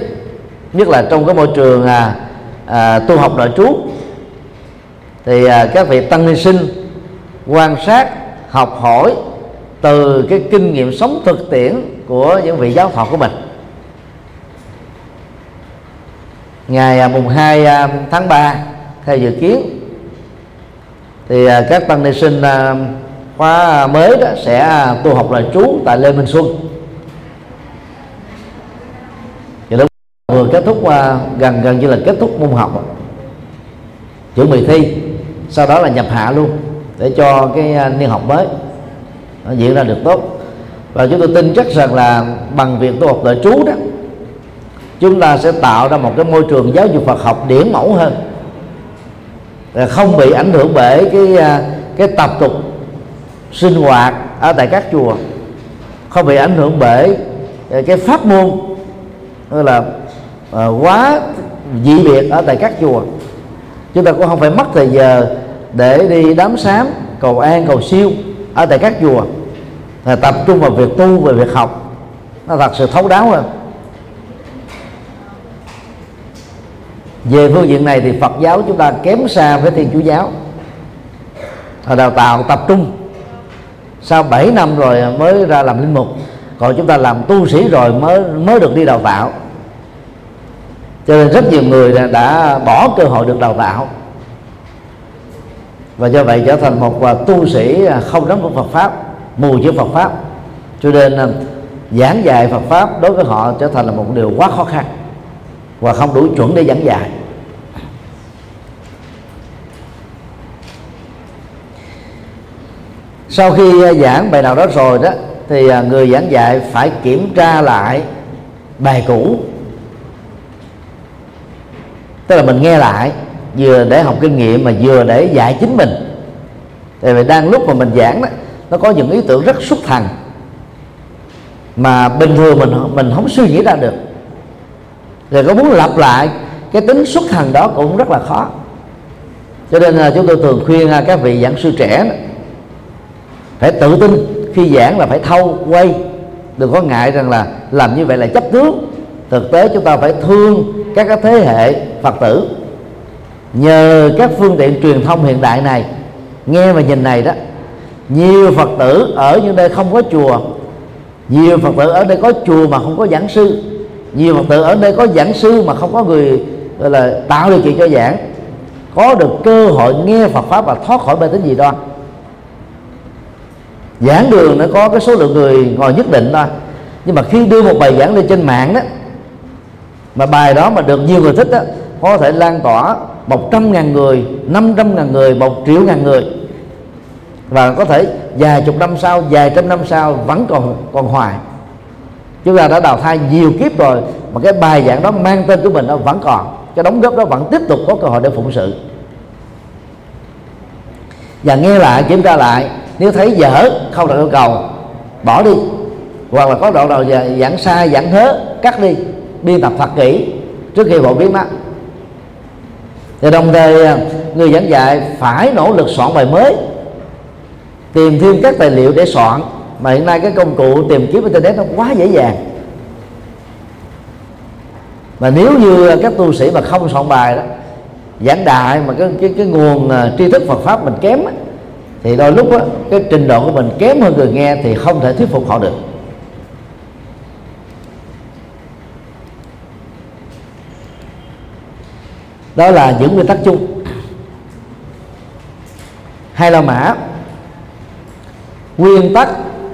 nhất là trong cái môi trường à, à, tu học nội trú. Thì à, các vị tăng ni sinh quan sát học hỏi từ cái kinh nghiệm sống thực tiễn của những vị giáo thọ của mình. Ngày à, mùng 2 à, tháng 3 theo dự kiến thì à, các tăng ni sinh khóa mới đó sẽ tu học là trú tại Lê Minh Xuân và lúc vừa kết thúc à, gần gần như là kết thúc môn học. Chuẩn bị thi, sau đó là nhập hạ luôn, để cho cái à, niên học mới nó diễn ra được tốt. Và chúng tôi tin chắc rằng là bằng việc tu học nội trú đó, chúng ta sẽ tạo ra một cái môi trường giáo dục Phật học điển mẫu hơn. Không bị ảnh hưởng bởi cái à, cái tập tục sinh hoạt ở tại các chùa. Không bị ảnh hưởng bởi cái pháp môn như là uh, quá dị biệt ở tại các chùa. Chúng ta cũng không phải mất thời giờ để đi đám sám cầu an cầu siêu ở tại các chùa. Là tập trung vào việc tu và việc học. Nó thật sự thấu đáo hơn. Về phương diện này thì Phật giáo chúng ta kém xa với Thiên Chúa giáo. Họ đào tạo tập trung. Sau 7 năm rồi mới ra làm linh mục. Còn chúng ta làm tu sĩ rồi mới mới được đi đào tạo cho nên rất nhiều người đã bỏ cơ hội được đào tạo. Và do vậy trở thành một à, tu sĩ à, không nắm vững Phật pháp, mù chữ Phật pháp. Cho nên à, giảng dạy Phật pháp đối với họ trở thành là một điều quá khó khăn và không đủ chuẩn để giảng dạy. Sau khi giảng bài nào đó rồi đó, thì người giảng dạy phải kiểm tra lại bài cũ tức là mình nghe lại, vừa để học kinh nghiệm mà vừa để dạy chính mình. Tại vì đang lúc mà mình giảng đó, nó có những ý tưởng rất xuất thần mà bình thường mình mình không suy nghĩ ra được. Rồi có muốn lặp lại, cái tính xuất thần đó cũng rất là khó. Cho nên là chúng tôi thường khuyên à, các vị giảng sư trẻ phải tự tin khi giảng là phải thâu quay. Đừng có ngại rằng là làm như vậy là chấp tướng. Thực tế chúng ta phải thương các cái thế hệ phật tử. Nhờ các phương tiện truyền thông hiện đại này, nghe và nhìn này đó, nhiều phật tử ở những nơi không có chùa, nhiều phật tử ở đây có chùa mà không có giảng sư, nhiều phật tử ở đây có giảng sư mà không có người, gọi là, tạo điều kiện cho giảng, có được cơ hội nghe Phật pháp và thoát khỏi mê tín gì đó giảng đường nó có cái số lượng người ngồi nhất định thôi, nhưng mà khi đưa một bài giảng lên trên mạng đó, mà bài đó mà được nhiều người thích đó có thể lan tỏa một trăm ngàn người, năm trăm ngàn người, một triệu ngàn người. Và có thể vài chục năm sau, vài trăm năm sau vẫn còn còn hoài. Chúng ta đã đào thai nhiều kiếp rồi, mà cái bài giảng đó mang tên của mình nó vẫn còn. Cái đóng góp đó vẫn tiếp tục có cơ hội để phụng sự. Và nghe lại, kiểm tra lại, nếu thấy dở, không đạt yêu cầu, bỏ đi. Hoặc là có đoạn nào giảng sai, giảng hớ, cắt đi. Biên tập thật kỹ, trước khi phổ biến nó thì đồng thời à, người giảng dạy phải nỗ lực soạn bài mới tìm thêm các tài liệu để soạn. Mà hiện nay cái công cụ tìm kiếm internet nó quá dễ dàng. Mà nếu như các tu sĩ mà không soạn bài đó giảng đại mà cái cái, cái nguồn à, tri thức Phật pháp mình kém á, thì đôi lúc á, cái trình độ của mình kém hơn người nghe thì không thể thuyết phục họ được. Đó là những nguyên tắc chung. Hai la mã? Nguyên tắc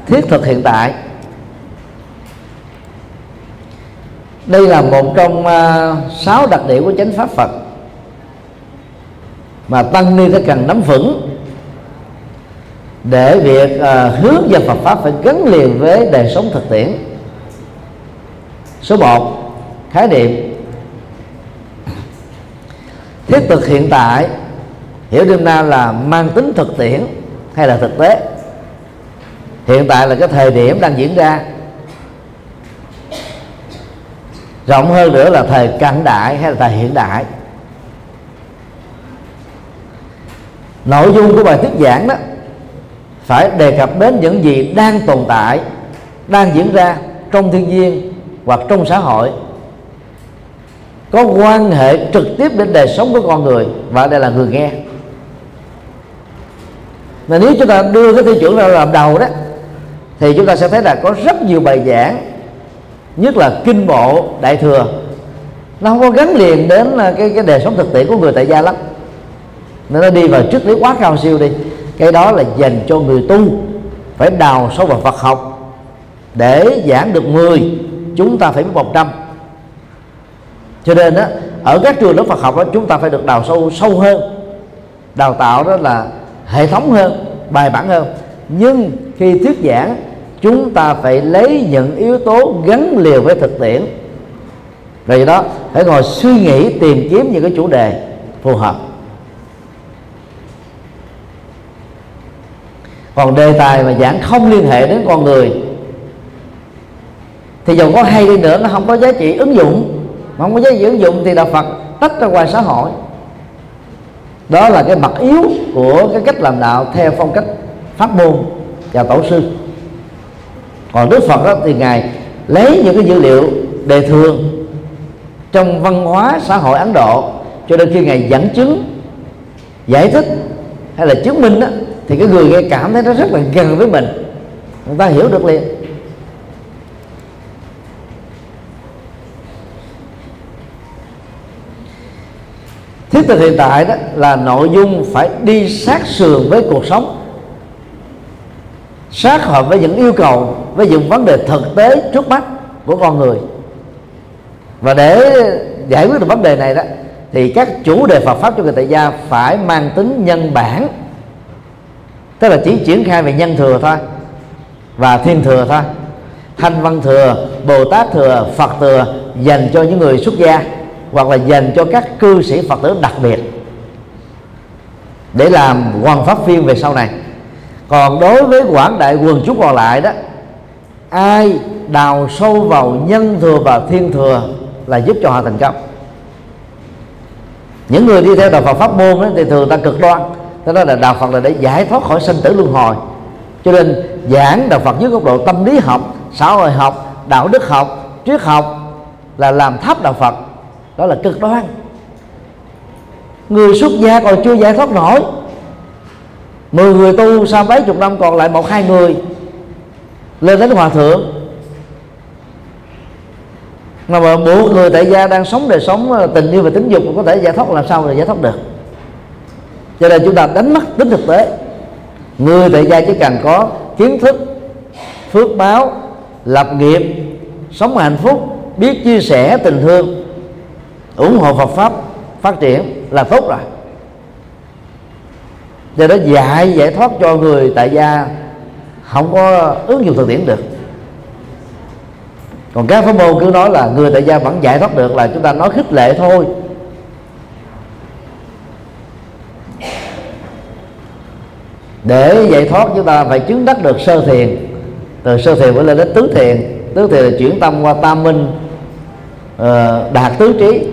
thiết thực hiện tại. Đây là một trong uh, sáu đặc điểm của chánh pháp phật. Mà tăng ni phải cần nắm vững. Để việc uh, hướng về Phật pháp phải gắn liền với đời sống thực tiễn. Số 1 khái niệm thiết thực hiện tại, hiểu đêm na là mang tính thực tiễn hay là thực tế? Hiện tại là cái thời điểm đang diễn ra. Rộng hơn nữa là thời cận đại hay là thời hiện đại. Nội dung của bài thuyết giảng đó phải đề cập đến những gì đang tồn tại, đang diễn ra trong thiên nhiên hoặc trong xã hội có quan hệ trực tiếp đến đời sống của con người, và đây là người nghe. Mà nếu chúng ta đưa cái tiêu chuẩn ra làm đầu đó, thì chúng ta sẽ thấy là có rất nhiều bài giảng, nhất là kinh bộ đại thừa. Nó không có gắn liền đến cái cái đời sống thực tiễn của người tại gia lắm. Nên nó đi vào trước lý quá cao siêu đi. Cái đó là dành cho người tu, phải đào sâu vào Phật học. Để giảng được 10 chúng ta phải biết 100 cho nên đó, ở các trường lớp Phật học đó chúng ta phải được đào sâu sâu hơn. Đào tạo đó là hệ thống hơn bài bản hơn. Nhưng khi thuyết giảng chúng ta phải lấy những yếu tố gắn liền với thực tiễn. Vì đó phải ngồi suy nghĩ tìm kiếm những cái chủ đề phù hợp. Còn đề tài mà giảng không liên hệ đến con người thì dù có hay đi nữa nó không có giá trị ứng dụng mà không có giá trị ứng dụng thì đạo Phật tách ra ngoài xã hội. Đó là cái mặt yếu của cái cách làm đạo theo phong cách pháp môn và tổ sư. Còn Đức Phật đó thì ngài lấy những cái dữ liệu đề thường trong văn hóa xã hội Ấn Độ cho đến khi ngài dẫn chứng giải thích hay là chứng minh đó, thì cái người nghe cảm thấy nó rất là gần với mình. Người ta hiểu được liền. Thiết thực hiện tại đó là nội dung phải đi sát sườn với cuộc sống, sát hợp với những yêu cầu, với những vấn đề thực tế trước mắt của con người. Và để giải quyết được vấn đề này đó, thì các chủ đề Phật pháp cho người tại gia phải mang tính nhân bản. Tức là chỉ triển khai về nhân thừa thôi, và thiên thừa thôi. Thanh văn thừa, bồ tát thừa, phật thừa dành cho những người xuất gia hoặc là dành cho các cư sĩ phật tử đặc biệt để làm hoàn pháp phiên về sau này. Còn đối với quảng đại quần chúng còn lại đó ai đào sâu vào nhân thừa và thiên thừa là giúp cho họ thành công. Những người đi theo đạo Phật pháp môn ấy, thì thường ta cực đoan thế đó là đạo Phật là để giải thoát khỏi sinh tử luân hồi. Cho nên giảng đạo Phật dưới góc độ tâm lý học xã hội học đạo đức học triết học là làm thấp đạo Phật đó là cực đoan. Người xuất gia còn chưa giải thoát nổi. Mười người tu sau mấy chục năm còn lại một hai người lên đến hòa thượng. Mà, mà bộ người tại gia đang sống đời sống ờ, tình yêu và tính dục có thể giải thoát làm sao mà giải thoát được? Cho nên chúng ta đánh mất tính thực tế. Người tại gia chỉ cần có kiến thức phước báo lập nghiệp sống hạnh phúc biết chia sẻ tình thương ủng hộ Phật pháp phát triển là tốt rồi. Do đó dạy, giải thoát cho người tại gia không có ứng dụng thực tiễn được. Còn các pháp môn cứ nói là người tại gia vẫn giải thoát được là chúng ta nói khích lệ thôi. Để giải thoát chúng ta phải chứng đắc được sơ thiền. Từ sơ thiền mới lên đến tứ thiền. Tứ thiền là chuyển tâm qua tam minh ờ, đạt tứ trí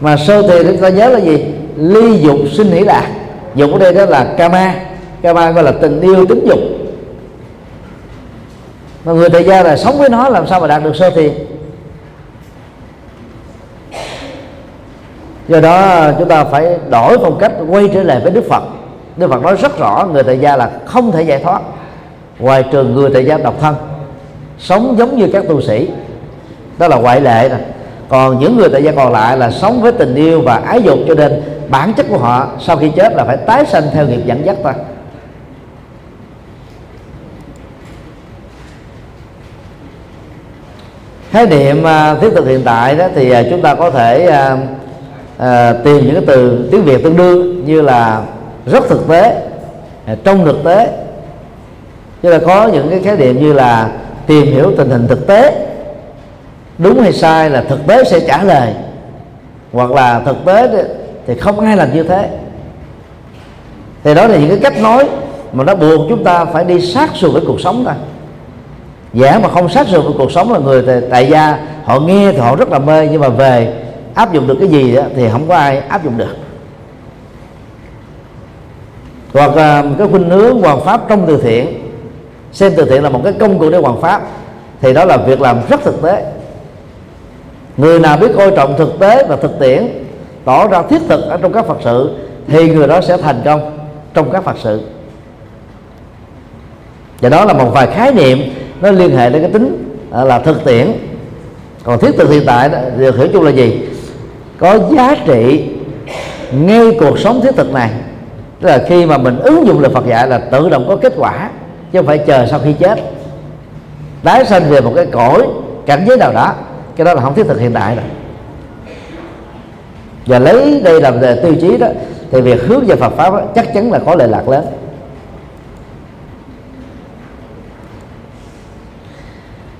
mà sơ thì chúng ta nhớ là gì? Ly dục sinh hỷ lạc. Dục ở đây đó là kama kama gọi là tình yêu tính dục. Mà người tại gia là sống với nó, làm sao mà đạt được sơ thiền do đó chúng ta phải đổi phong cách, quay trở lại với đức phật. Đức phật nói rất rõ, người tại gia là không thể giải thoát. Ngoài trường người tại gia độc thân, sống giống như các tu sĩ. Đó là ngoại lệ rồi còn những người tại gia còn lại là sống với tình yêu và ái dục cho nên bản chất của họ sau khi chết là phải tái sanh theo nghiệp dẫn dắt ta. Khái niệm uh, thiết thực hiện tại đó thì uh, chúng ta có thể uh, uh, tìm những cái từ tiếng việt tương đương như là rất thực tế uh, trong thực tế. Chứ là có những cái khái niệm như là tìm hiểu tình hình thực tế đúng hay sai là thực tế sẽ trả lời. Hoặc là thực tế thì không ai làm như thế. Thì đó là những cái cách nói mà nó buộc chúng ta phải đi sát sườn với cuộc sống ta giả mà không sát sườn với cuộc sống là người tại gia họ nghe thì họ rất là mê nhưng mà về áp dụng được cái gì đó, thì không có ai áp dụng được. Hoặc là cái khuynh hướng hoàn pháp trong từ thiện. Xem từ thiện là một cái công cụ để hoàn pháp. Thì đó là việc làm rất thực tế người nào biết coi trọng thực tế và thực tiễn, tỏ ra thiết thực ở trong các phật sự, thì người đó sẽ thành công trong các phật sự. Và đó là một vài khái niệm nó liên hệ đến cái tính à, là thực tiễn. Còn thiết thực hiện tại được hiểu chung là gì? Có giá trị ngay cuộc sống thiết thực này. Tức là khi mà mình ứng dụng lời Phật dạy là tự động có kết quả, chứ không phải chờ sau khi chết. Tái sanh về một cái cõi, cảnh giới nào đó cái đó là không thiết thực hiện tại rồi và lấy đây làm tiêu chí đó thì việc hướng về Phật pháp đó, chắc chắn là có lợi lạc lớn.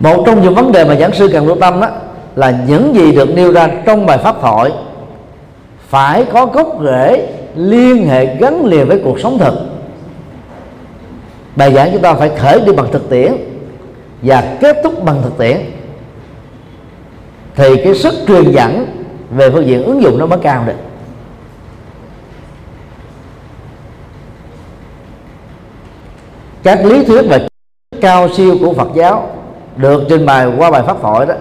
Một trong những vấn đề mà giảng sư cần lưu tâm đó là những gì được nêu ra trong bài pháp thoại phải có gốc rễ liên hệ gắn liền với cuộc sống thực. Bài giảng chúng ta phải khởi đi bằng thực tiễn và kết thúc bằng thực tiễn thì cái sức truyền dẫn về phương diện ứng dụng nó mới cao được. Các lý thuyết và cao siêu của Phật giáo được trình bày qua bài pháp thoại đó,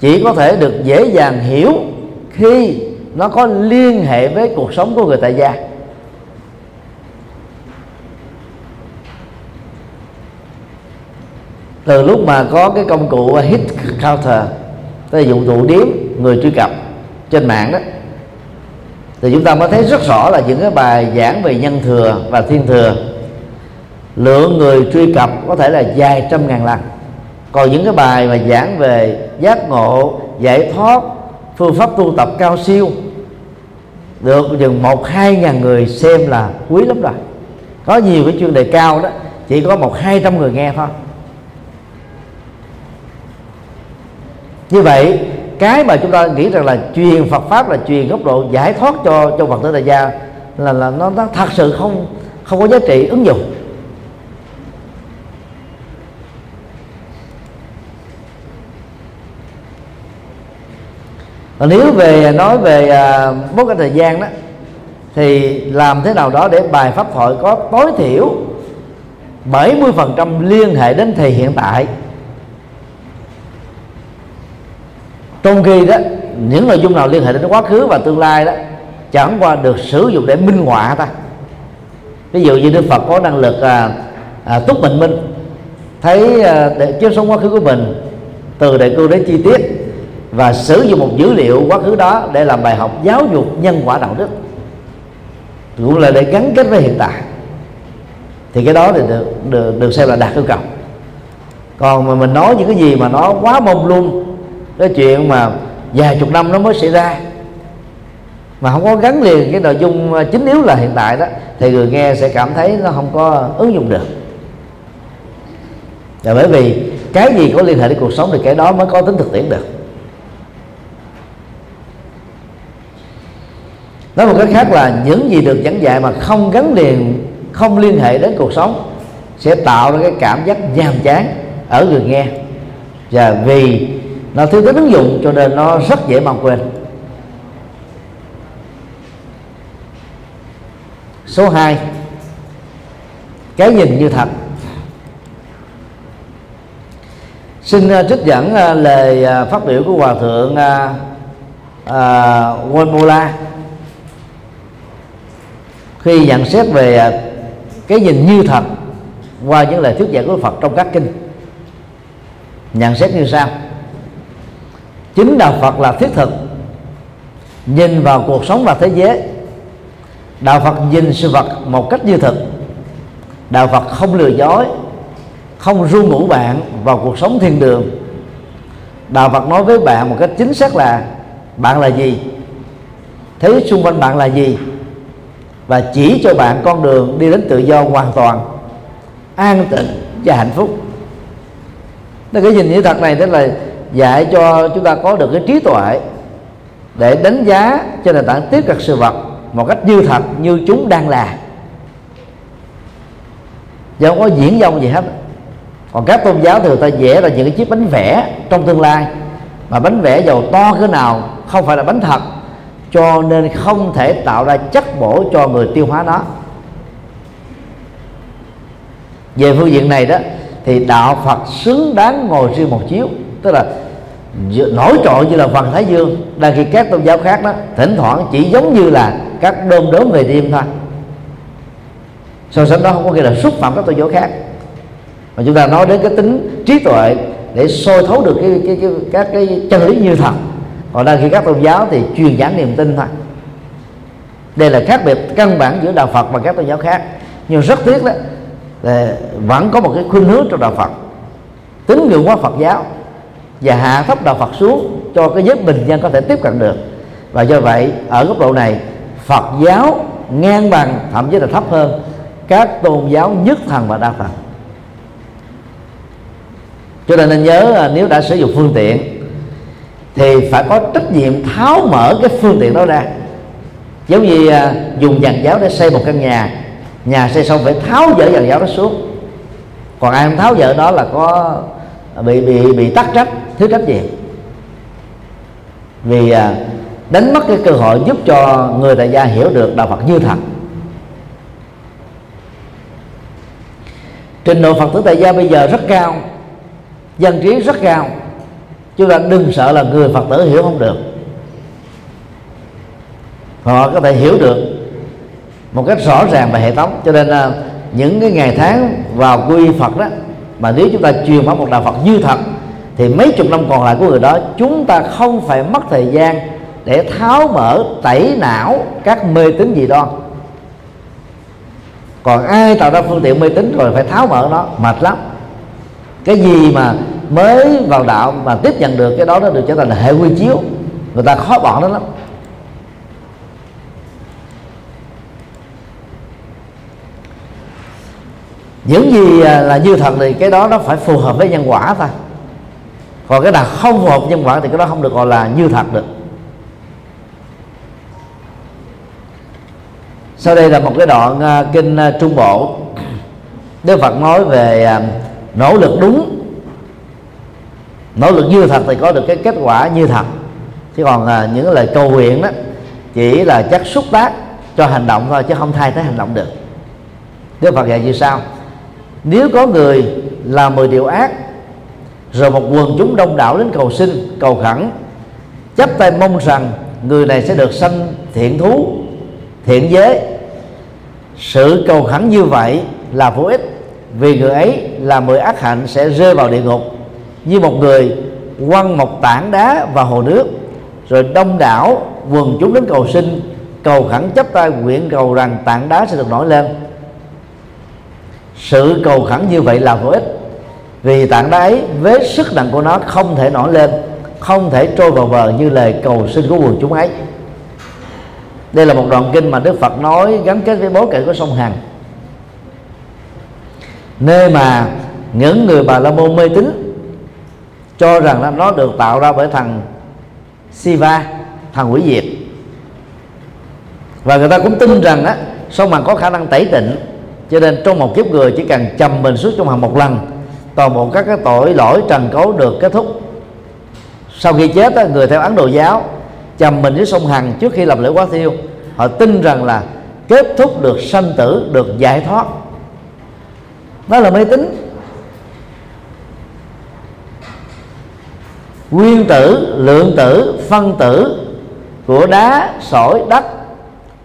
chỉ có thể được dễ dàng hiểu khi nó có liên hệ với cuộc sống của người tại gia. Từ lúc mà có cái công cụ hit counter tức là dụng cụ điếm, người truy cập trên mạng đó. Thì chúng ta mới thấy rất rõ là những cái bài giảng về nhân thừa và thiên thừa. Lượng người truy cập có thể là vài trăm ngàn lần. Còn những cái bài mà giảng về giác ngộ, giải thoát, phương pháp tu tập cao siêu, được chừng một, hai ngàn người xem là quý lắm rồi. Có nhiều cái chuyên đề cao đó, chỉ có một, hai trăm người nghe thôi. Như vậy cái mà chúng ta nghĩ rằng là truyền Phật pháp là truyền góc độ giải thoát cho cho Phật tử tại gia là là nó, nó thật sự không không có giá trị ứng dụng. Và nếu về nói về à, cái thời gian đó thì làm thế nào đó để bài pháp thoại có tối thiểu 70% liên hệ đến thầy hiện tại? Trong khi đó những nội dung nào liên hệ đến quá khứ và tương lai đó chẳng qua được sử dụng để minh họa ta ví dụ như đức phật có năng lực à, à, túc bình minh. Thấy à, chiếu sống quá khứ của mình từ đại cương đến chi tiết và sử dụng một dữ liệu quá khứ đó để làm bài học giáo dục nhân quả đạo đức. Cũng là để gắn kết với hiện tại. Thì cái đó thì được được, được xem là đạt yêu cầu. Còn mà mình nói những cái gì mà nó quá mông lung cái chuyện mà vài chục năm nó mới xảy ra. Mà không có gắn liền cái nội dung ờ, chính yếu là hiện tại đó, thì người nghe sẽ cảm thấy nó không có ứng dụng được. Là bởi vì cái gì có liên hệ đến cuộc sống thì cái đó mới có tính thực tiễn được. Nói một cách khác là những gì được giảng dạy mà không gắn liền, không liên hệ đến cuộc sống sẽ tạo ra cái cảm giác nhàm chán ở người nghe. Và vì nó thiếu tính ứng dụng cho nên nó rất dễ mang quên. Số 2 cái nhìn như thật. Xin uh, trích dẫn uh, lời uh, phát biểu của hòa thượng uh, uh, Wanmola khi nhận xét về uh, cái nhìn như thật qua những lời thuyết giảng của Phật trong các kinh nhận xét như sau chính đạo Phật là thiết thực. Nhìn vào cuộc sống và thế giới, đạo Phật nhìn sự vật một cách như thực. Đạo Phật không lừa dối, không ru ngủ bạn vào cuộc sống thiên đường. Đạo Phật nói với bạn một cách chính xác là, bạn là gì? Thế xung quanh bạn là gì? Và chỉ cho bạn con đường đi đến tự do hoàn toàn, an tịnh và hạnh phúc. Nên cái nhìn như thật này, tức là dạy cho chúng ta có được cái trí tuệ để đánh giá trên nền tảng tiếp cận sự vật một cách như thật, như chúng đang là. Chứ không có diễn dông gì hết. Còn các tôn giáo thì người ta vẽ ra những cái chiếc bánh vẽ trong tương lai. Mà bánh vẽ dầu to cỡ nào không phải là bánh thật. Cho nên không thể tạo ra chất bổ cho người tiêu hóa nó. Về phương diện này đó, thì đạo Phật xứng đáng ngồi riêng một chiếu. Tức là nổi trội như là phần thái dương đang khi các tôn giáo khác đó thỉnh thoảng chỉ giống như là các đom đóm về đêm thôi. So sánh đó không có nghĩa là xúc phạm các tôn giáo khác. Mà chúng ta nói đến cái tính trí tuệ để soi thấu được cái, cái, cái các cái chân lý như thật. Còn đang khi các tôn giáo thì truyền giảng niềm tin thôi. Đây là khác biệt căn bản giữa đạo Phật và các tôn giáo khác. Nhưng rất tiếc đó vẫn có một cái khuynh hướng trong đạo Phật. Tính ngưỡng hóa Phật giáo và hạ thấp đạo Phật xuống cho cái giới bình dân có thể tiếp cận được. Và do vậy, ở góc độ này, Phật giáo ngang bằng, thậm chí là thấp hơn các tôn giáo nhất thần và đa thần. Cho nên nên nhớ nếu đã sử dụng phương tiện, thì phải có trách nhiệm tháo mở cái phương tiện đó ra. Giống như à, dùng dàn giáo để xây một căn nhà nhà xây xong phải tháo dỡ dàn giáo đó xuống. Còn ai không tháo dỡ đó là có bị bị bị tắc trách thiếu trách nhiệm. Vì à, đánh mất cái cơ hội giúp cho người tại gia hiểu được đạo Phật như thật. Trình độ Phật tử tại gia bây giờ rất cao, dân trí rất cao, chúng ta đừng sợ là người Phật tử hiểu không được. Họ có thể hiểu được một cách rõ ràng và hệ thống, cho nên à, những cái ngày tháng vào quy Phật đó mà nếu chúng ta truyền pháp một đạo Phật như thật, thì mấy chục năm còn lại của người đó, chúng ta không phải mất thời gian để tháo mở, tẩy não các mê tín gì đó. Còn ai tạo ra phương tiện mê tín rồi phải tháo mở nó, mệt lắm. Cái gì mà mới vào đạo mà tiếp nhận được, cái đó nó được trở thành hệ quy chiếu. Người ta khó bỏ nó lắm. Những gì à, là như thật thì cái đó nó phải phù hợp với nhân quả thôi. Còn cái nào không phù hợp với nhân quả thì cái đó không được gọi là như thật được. Sau đây là một cái đoạn uh, kinh uh, trung bộ. Đức phật nói về uh, nỗ lực đúng. Nỗ lực như thật thì có được cái kết quả như thật. Chứ còn uh, những lời cầu nguyện đó chỉ là chất xúc tác cho hành động thôi chứ không thay thế hành động được. Đức phật dạy như sau nếu có người làm mười điều ác, rồi một quần chúng đông đảo đến cầu xin, cầu khẩn chấp tay mong rằng người này sẽ được sanh thiện thú, thiện giới. Sự cầu khẩn như vậy là vô ích, vì người ấy là mười ác hạnh sẽ rơi vào địa ngục như một người quăng một tảng đá vào hồ nước, rồi đông đảo quần chúng đến cầu xin, cầu khẩn chấp tay nguyện cầu rằng tảng đá sẽ được nổi lên sự cầu khẩn như vậy là vô ích. Vì tảng đá ấy với sức nặng của nó không thể nổi lên, không thể trôi vào bờ như lời cầu xin của quần chúng ấy. Đây là một đoạn kinh mà đức phật nói gắn kết với bối cảnh của sông hằng nơi mà những người bà la môn mê tín cho rằng là nó được tạo ra bởi thằng Siva, thằng Quỷ diệt và người ta cũng tin rằng á, sông hằng có khả năng tẩy tịnh cho nên trong một kiếp người chỉ cần chầm mình suốt trong hàng một lần, toàn bộ các cái tội lỗi trần cấu được kết thúc. Sau khi chết người theo ấn độ giáo chầm mình với sông hằng trước khi làm lễ quá thiêu, họ tin rằng là kết thúc được sanh tử, được giải thoát. Đó là mê tín nguyên tử, lượng tử, phân tử của đá, sỏi, đất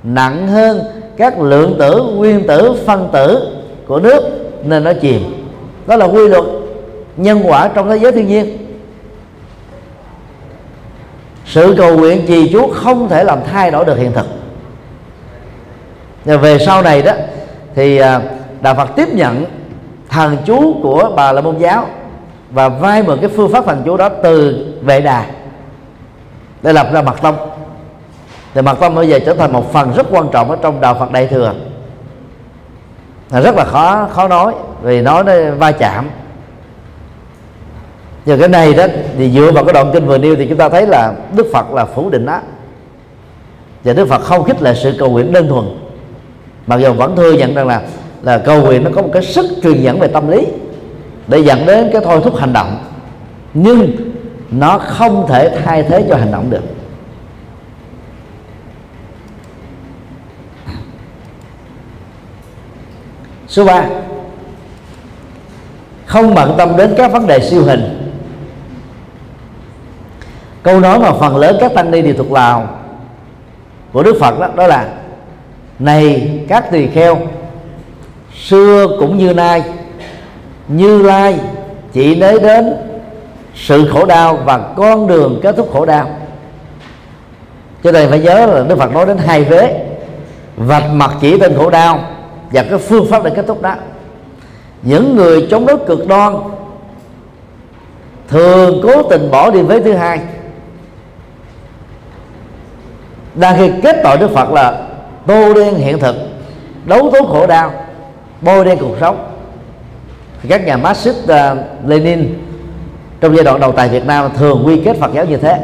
nặng hơn các lượng tử, nguyên tử, phân tử của nước nên nó chìm. Đó là quy luật nhân quả trong thế giới thiên nhiên. Sự cầu nguyện trì chú không thể làm thay đổi được hiện thực. Và về sau này đó, thì à, đạo Phật tiếp nhận thần chú của bà la môn giáo và vay mượn cái phương pháp thần chú đó từ vệ đà để lập ra mật tông thì mật tông bây giờ trở thành một phần rất quan trọng ở trong đạo Phật đại thừa. Là rất là khó khó nói, vì nói nó va chạm. Giờ cái này đó, thì dựa vào cái đoạn kinh vừa nêu thì chúng ta thấy là Đức Phật là phủ định đó và Đức Phật không khích lệ sự cầu nguyện đơn thuần. Mặc dù vẫn thừa nhận rằng là là cầu nguyện nó có một cái sức truyền dẫn về tâm lý để dẫn đến cái thôi thúc hành động. Nhưng nó không thể thay thế cho hành động được. Số 3 không bận tâm đến các vấn đề siêu hình. Câu nói mà phần lớn các tăng ni đều thuộc lào của đức phật đó, đó là này các tỳ kheo xưa cũng như nay như lai chỉ nói đến sự khổ đau và con đường kết thúc khổ đau. Cho nên phải nhớ là đức phật nói đến hai vế vạch mặt chỉ tên khổ đau và cái phương pháp để kết thúc đó. Những người chống đối cực đoan thường cố tình bỏ đi vế thứ hai. Đang khi kết tội đức phật là tô đen hiện thực đấu tố khổ đau bôi đen cuộc sống. Các nhà Marxist uh, Lenin trong giai đoạn đầu tại Việt Nam thường quy kết Phật giáo như thế.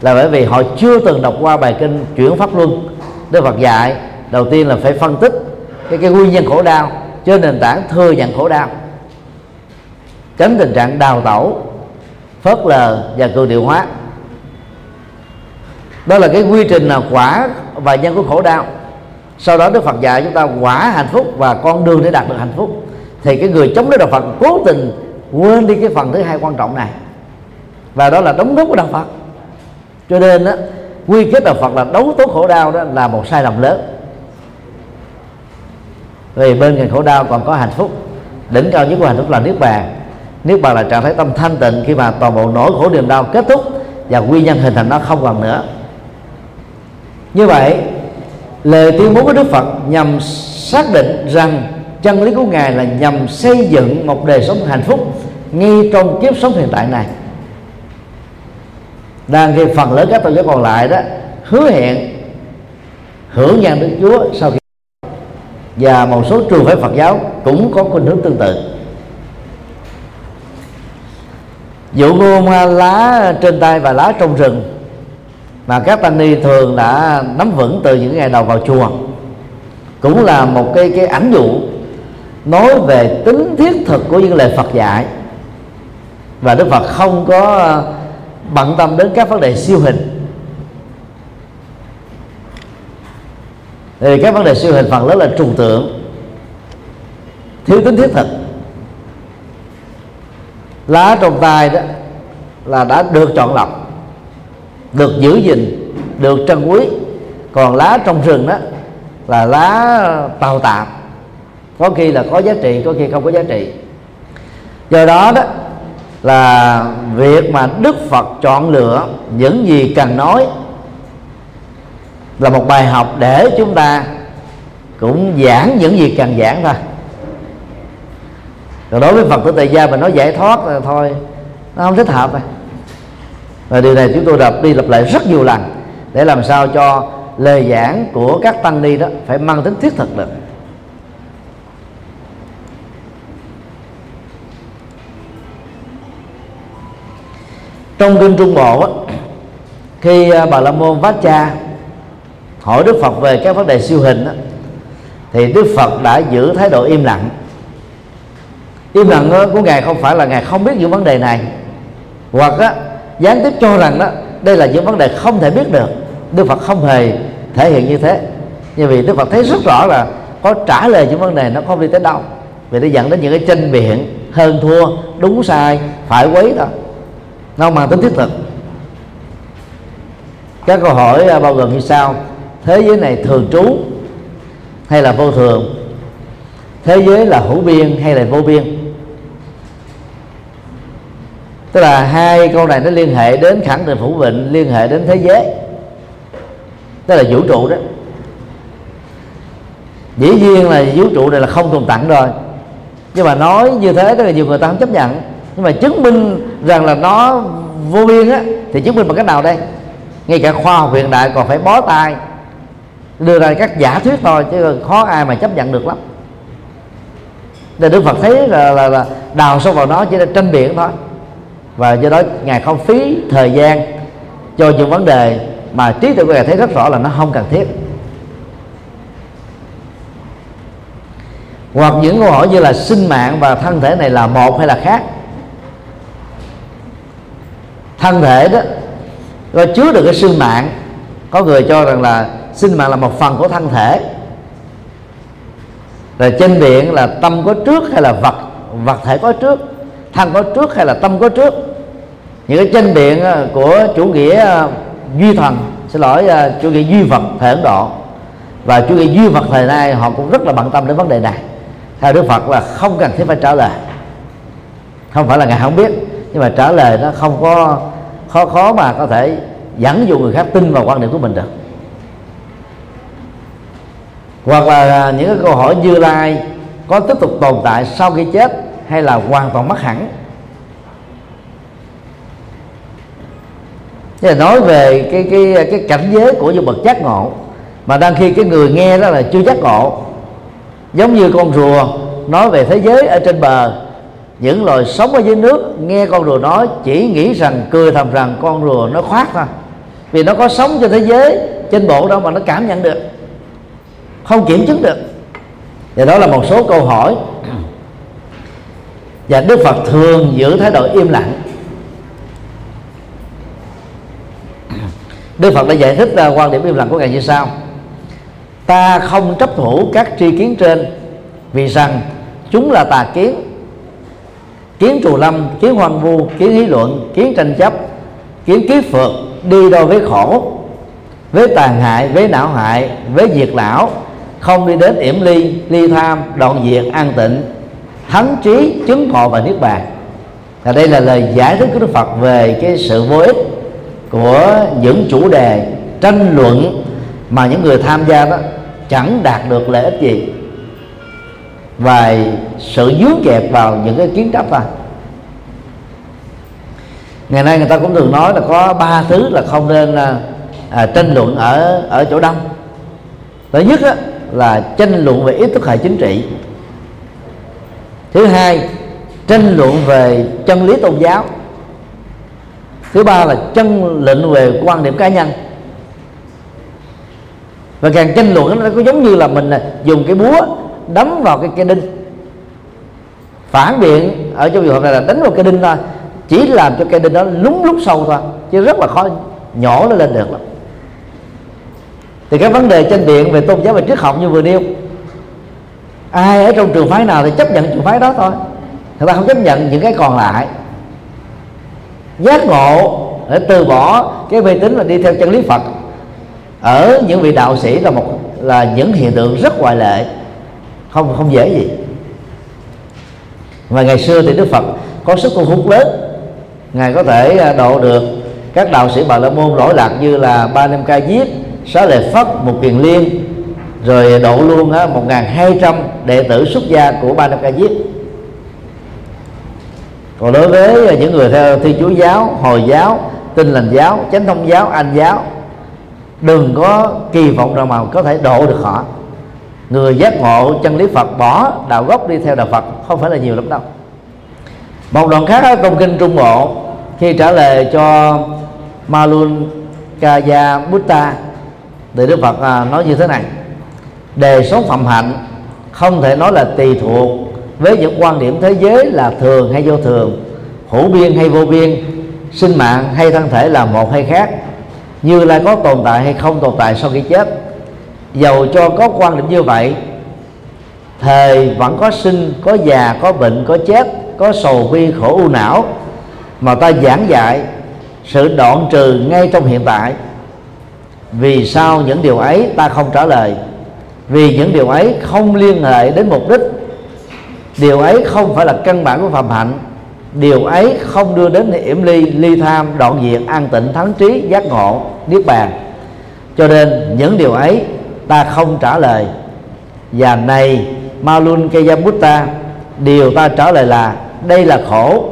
Là bởi vì họ chưa từng đọc qua bài kinh chuyển pháp luân. Đức Phật dạy đầu tiên là phải phân tích cái cái nguyên nhân khổ đau trên nền tảng thừa nhận khổ đau. Tránh tình trạng đào tẩu phớt lờ và cường điệu hóa. Đó là cái quy trình là quả và nhân của khổ đau. Sau đó đức phật dạy chúng ta quả hạnh phúc và con đường để đạt được hạnh phúc. Thì cái người chống đối đạo phật cố tình quên đi cái phần thứ hai quan trọng này. Và đó là đóng góp của đạo phật. Cho nên đó, quy kết đạo phật là đấu tố khổ đau đó là một sai lầm lớn vì bên cạnh khổ đau còn có hạnh phúc. Đỉnh cao nhất của hạnh phúc là niết bàn. Niết bàn là trạng thái tâm thanh tịnh khi mà toàn bộ nỗi khổ niềm đau kết thúc và nguyên nhân hình thành nó không còn nữa. Như vậy, lời tuyên bố của đức phật nhằm xác định rằng chân lý của ngài là nhằm xây dựng một đời sống hạnh phúc ngay trong kiếp sống hiện tại này. Đang khi phần lớn các tôn giáo còn lại đó, hứa hẹn hưởng nhận đức chúa sau khi và một số trường phái phật giáo cũng có khuynh hướng tương tự. Dụ ngôn lá trên tay và lá trong rừng mà các tăng ni thường đã nắm vững từ những ngày đầu vào chùa, cũng là một cái cái ảnh dụ nói về tính thiết thực của những lời Phật dạy. Và Đức Phật không có bận tâm đến các vấn đề siêu hình. Thì các vấn đề siêu hình phần lớn là trùng tượng. Thiếu tính thiết thực. Lá trong tay đó là đã được chọn lọc, được giữ gìn, được trân quý. Còn lá trong rừng đó là lá tàu tạm. Có khi là có giá trị, có khi không có giá trị. Do đó đó là việc mà đức phật chọn lựa những gì cần nói là một bài học để chúng ta cũng giảng những gì cần giảng thôi. Còn đối với phật tử tại gia mà nói giải thoát là thôi nó không thích hợp rồi và điều này chúng tôi đọc đi lặp lại rất nhiều lần để làm sao cho lời giảng của các tăng ni đó phải mang tính thiết thực được. Trong kinh trung bộ á, khi à, bà la môn vát cha hỏi đức phật về các vấn đề siêu hình đó, thì đức phật đã giữ thái độ im lặng. Im lặng của ngài không phải là ngài không biết những vấn đề này. Hoặc á, gián tiếp cho rằng đó đây là những vấn đề không thể biết được. Đức phật không hề thể hiện như thế. Như vì đức phật thấy rất rõ là có trả lời những vấn đề nó không đi tới đâu. Vì nó dẫn đến những cái tranh biện hơn thua đúng sai phải quấy đó. Nó mang tính thiết thực. Các câu hỏi à, bao gồm như sau thế giới này thường trú hay là vô thường? Thế giới là hữu biên hay là vô biên? Tức là hai câu này nó liên hệ đến khẳng định phủ vịnh, liên hệ đến thế giới. Tức là vũ trụ đó. Dĩ nhiên là vũ trụ này là không tồn tại rồi. Nhưng mà nói như thế, tức là nhiều người ta không chấp nhận. Nhưng mà chứng minh rằng là nó vô biên á, thì chứng minh bằng cách nào đây? Ngay cả khoa học hiện đại còn phải bó tay đưa ra các giả thuyết thôi chứ khó ai mà chấp nhận được lắm. Nên đức phật thấy là, là, là đào sâu vào nó chỉ là tranh biển thôi. Và do đó ngài không phí thời gian cho những vấn đề mà trí tuệ của ngài thấy rất rõ là nó không cần thiết. Hoặc những câu hỏi như là sinh mạng và thân thể này là một hay là khác? Thân thể đó có chứa được cái sinh mạng. Có người cho rằng là sinh mạng là một phần của thân thể. Rồi trên điện là tâm có trước hay là vật vật thể có trước, thân có trước hay là tâm có trước. Những cái chân điện à, của chủ nghĩa à, duy thần, xin lỗi à, chủ nghĩa duy vật thể ấn độ. Và chủ nghĩa duy vật thời nay họ cũng rất là bận tâm đến vấn đề này. Theo đức phật là không cần thiết phải trả lời. Không phải là ngài không biết, nhưng mà trả lời nó không có, khó khó mà có thể dẫn dụ người khác tin vào quan điểm của mình được hoặc là à, những cái câu hỏi như lai có tiếp tục tồn tại sau khi chết hay là hoàn toàn mất hẳn. Thế là nói về cái cái cái cảnh giới của những bậc giác ngộ, mà đang khi cái người nghe đó là chưa giác ngộ. Giống như con rùa nói về thế giới ở trên bờ, những loài sống ở dưới nước nghe con rùa nói chỉ nghĩ rằng, cười thầm rằng con rùa nó khoát thôi. Vì nó có sống trên thế giới, trên bộ đâu mà nó cảm nhận được không kiểm chứng được. Và đó là một số câu hỏi. Và đức phật thường giữ thái độ im lặng. Đức phật đã giải thích quan điểm im lặng của ngài như sau. Ta không chấp thủ các tri kiến trên vì rằng chúng là tà kiến. Kiến trù lâm, kiến hoang vu, kiến lý luận, kiến tranh chấp, kiến kiết phượt, đi đôi với khổ, với tàn hại, với não hại, với diệt lão không đi đến yểm ly ly tham đoạn diệt an tịnh thánh trí chứng ngộ và niết bàn. Và đây là lời giải thích của đức phật về cái sự vô ích của những chủ đề tranh luận mà những người tham gia đó chẳng đạt được lợi ích gì. Và sự dướng kẹp vào những cái kiến chấp thôi. Ngày nay người ta cũng thường nói là có ba thứ là không nên à, tranh luận ở ở chỗ đông. Thứ nhất á, là tranh luận về ý thức hệ chính trị. Thứ hai, tranh luận về chân lý tôn giáo. Thứ ba là chân lệnh về quan điểm cá nhân. Và càng tranh luận, nó có giống như là mình dùng cái búa đấm vào cái cây đinh. Phản biện ở trong trường hợp này là đánh vào cây đinh thôi, chỉ làm cho cây đinh đó lúng lúc sâu thôi, chứ rất là khó nhỏ nó lên được lắm thì các vấn đề tranh biện về tôn giáo và triết học như vừa nêu, ai ở trong trường phái nào thì chấp nhận trường phái đó thôi. Người ta không chấp nhận những cái còn lại. Giác ngộ để từ bỏ cái mê tín và đi theo chân lý Phật ở những vị đạo sĩ là một, là những hiện tượng rất ngoại lệ, không không dễ gì. Và ngày xưa thì Đức Phật có sức thu hút lớn. Ngài có thể à, độ được các đạo sĩ bà la môn lỗi lạc như là ba nem ca diếp xá lệ phất, một kiền liên, rồi độ luôn á, một hai trăm đệ tử xuất gia của ba năm ca diếp. Còn đối với ờ, những người theo thiên chúa giáo, hồi giáo, tin lành giáo, chánh thông giáo anh giáo, đừng có kỳ vọng rằng mà có thể độ được họ. Người giác ngộ chân lý phật bỏ đạo gốc đi theo đạo phật không phải là nhiều lắm đâu. Một đoạn khác ở trong kinh trung bộ, khi trả lời cho malun kaya buddha thì đức phật à, nói như thế này. Đề sống phạm hạnh không thể nói là tùy thuộc với những quan điểm thế giới là thường hay vô thường, hữu biên hay vô biên, sinh mạng hay thân thể là một hay khác, như lai có tồn tại hay không tồn tại sau khi chết. Dầu cho có quan điểm như vậy thời vẫn có sinh, có già, có bệnh, có chết, có sầu bi, khổ u não, mà ta giảng dạy, sự đoạn trừ ngay trong hiện tại vì sao những điều ấy ta không trả lời? Vì những điều ấy không liên hệ đến mục đích. Điều ấy không phải là căn bản của phạm hạnh. Điều ấy không đưa đến yểm ly ly tham, đoạn diệt an tịnh, thắng trí, giác ngộ, niết bàn. Cho nên những điều ấy ta không trả lời. Và này, Malun Keyabutta điều ta trả lời là đây là khổ.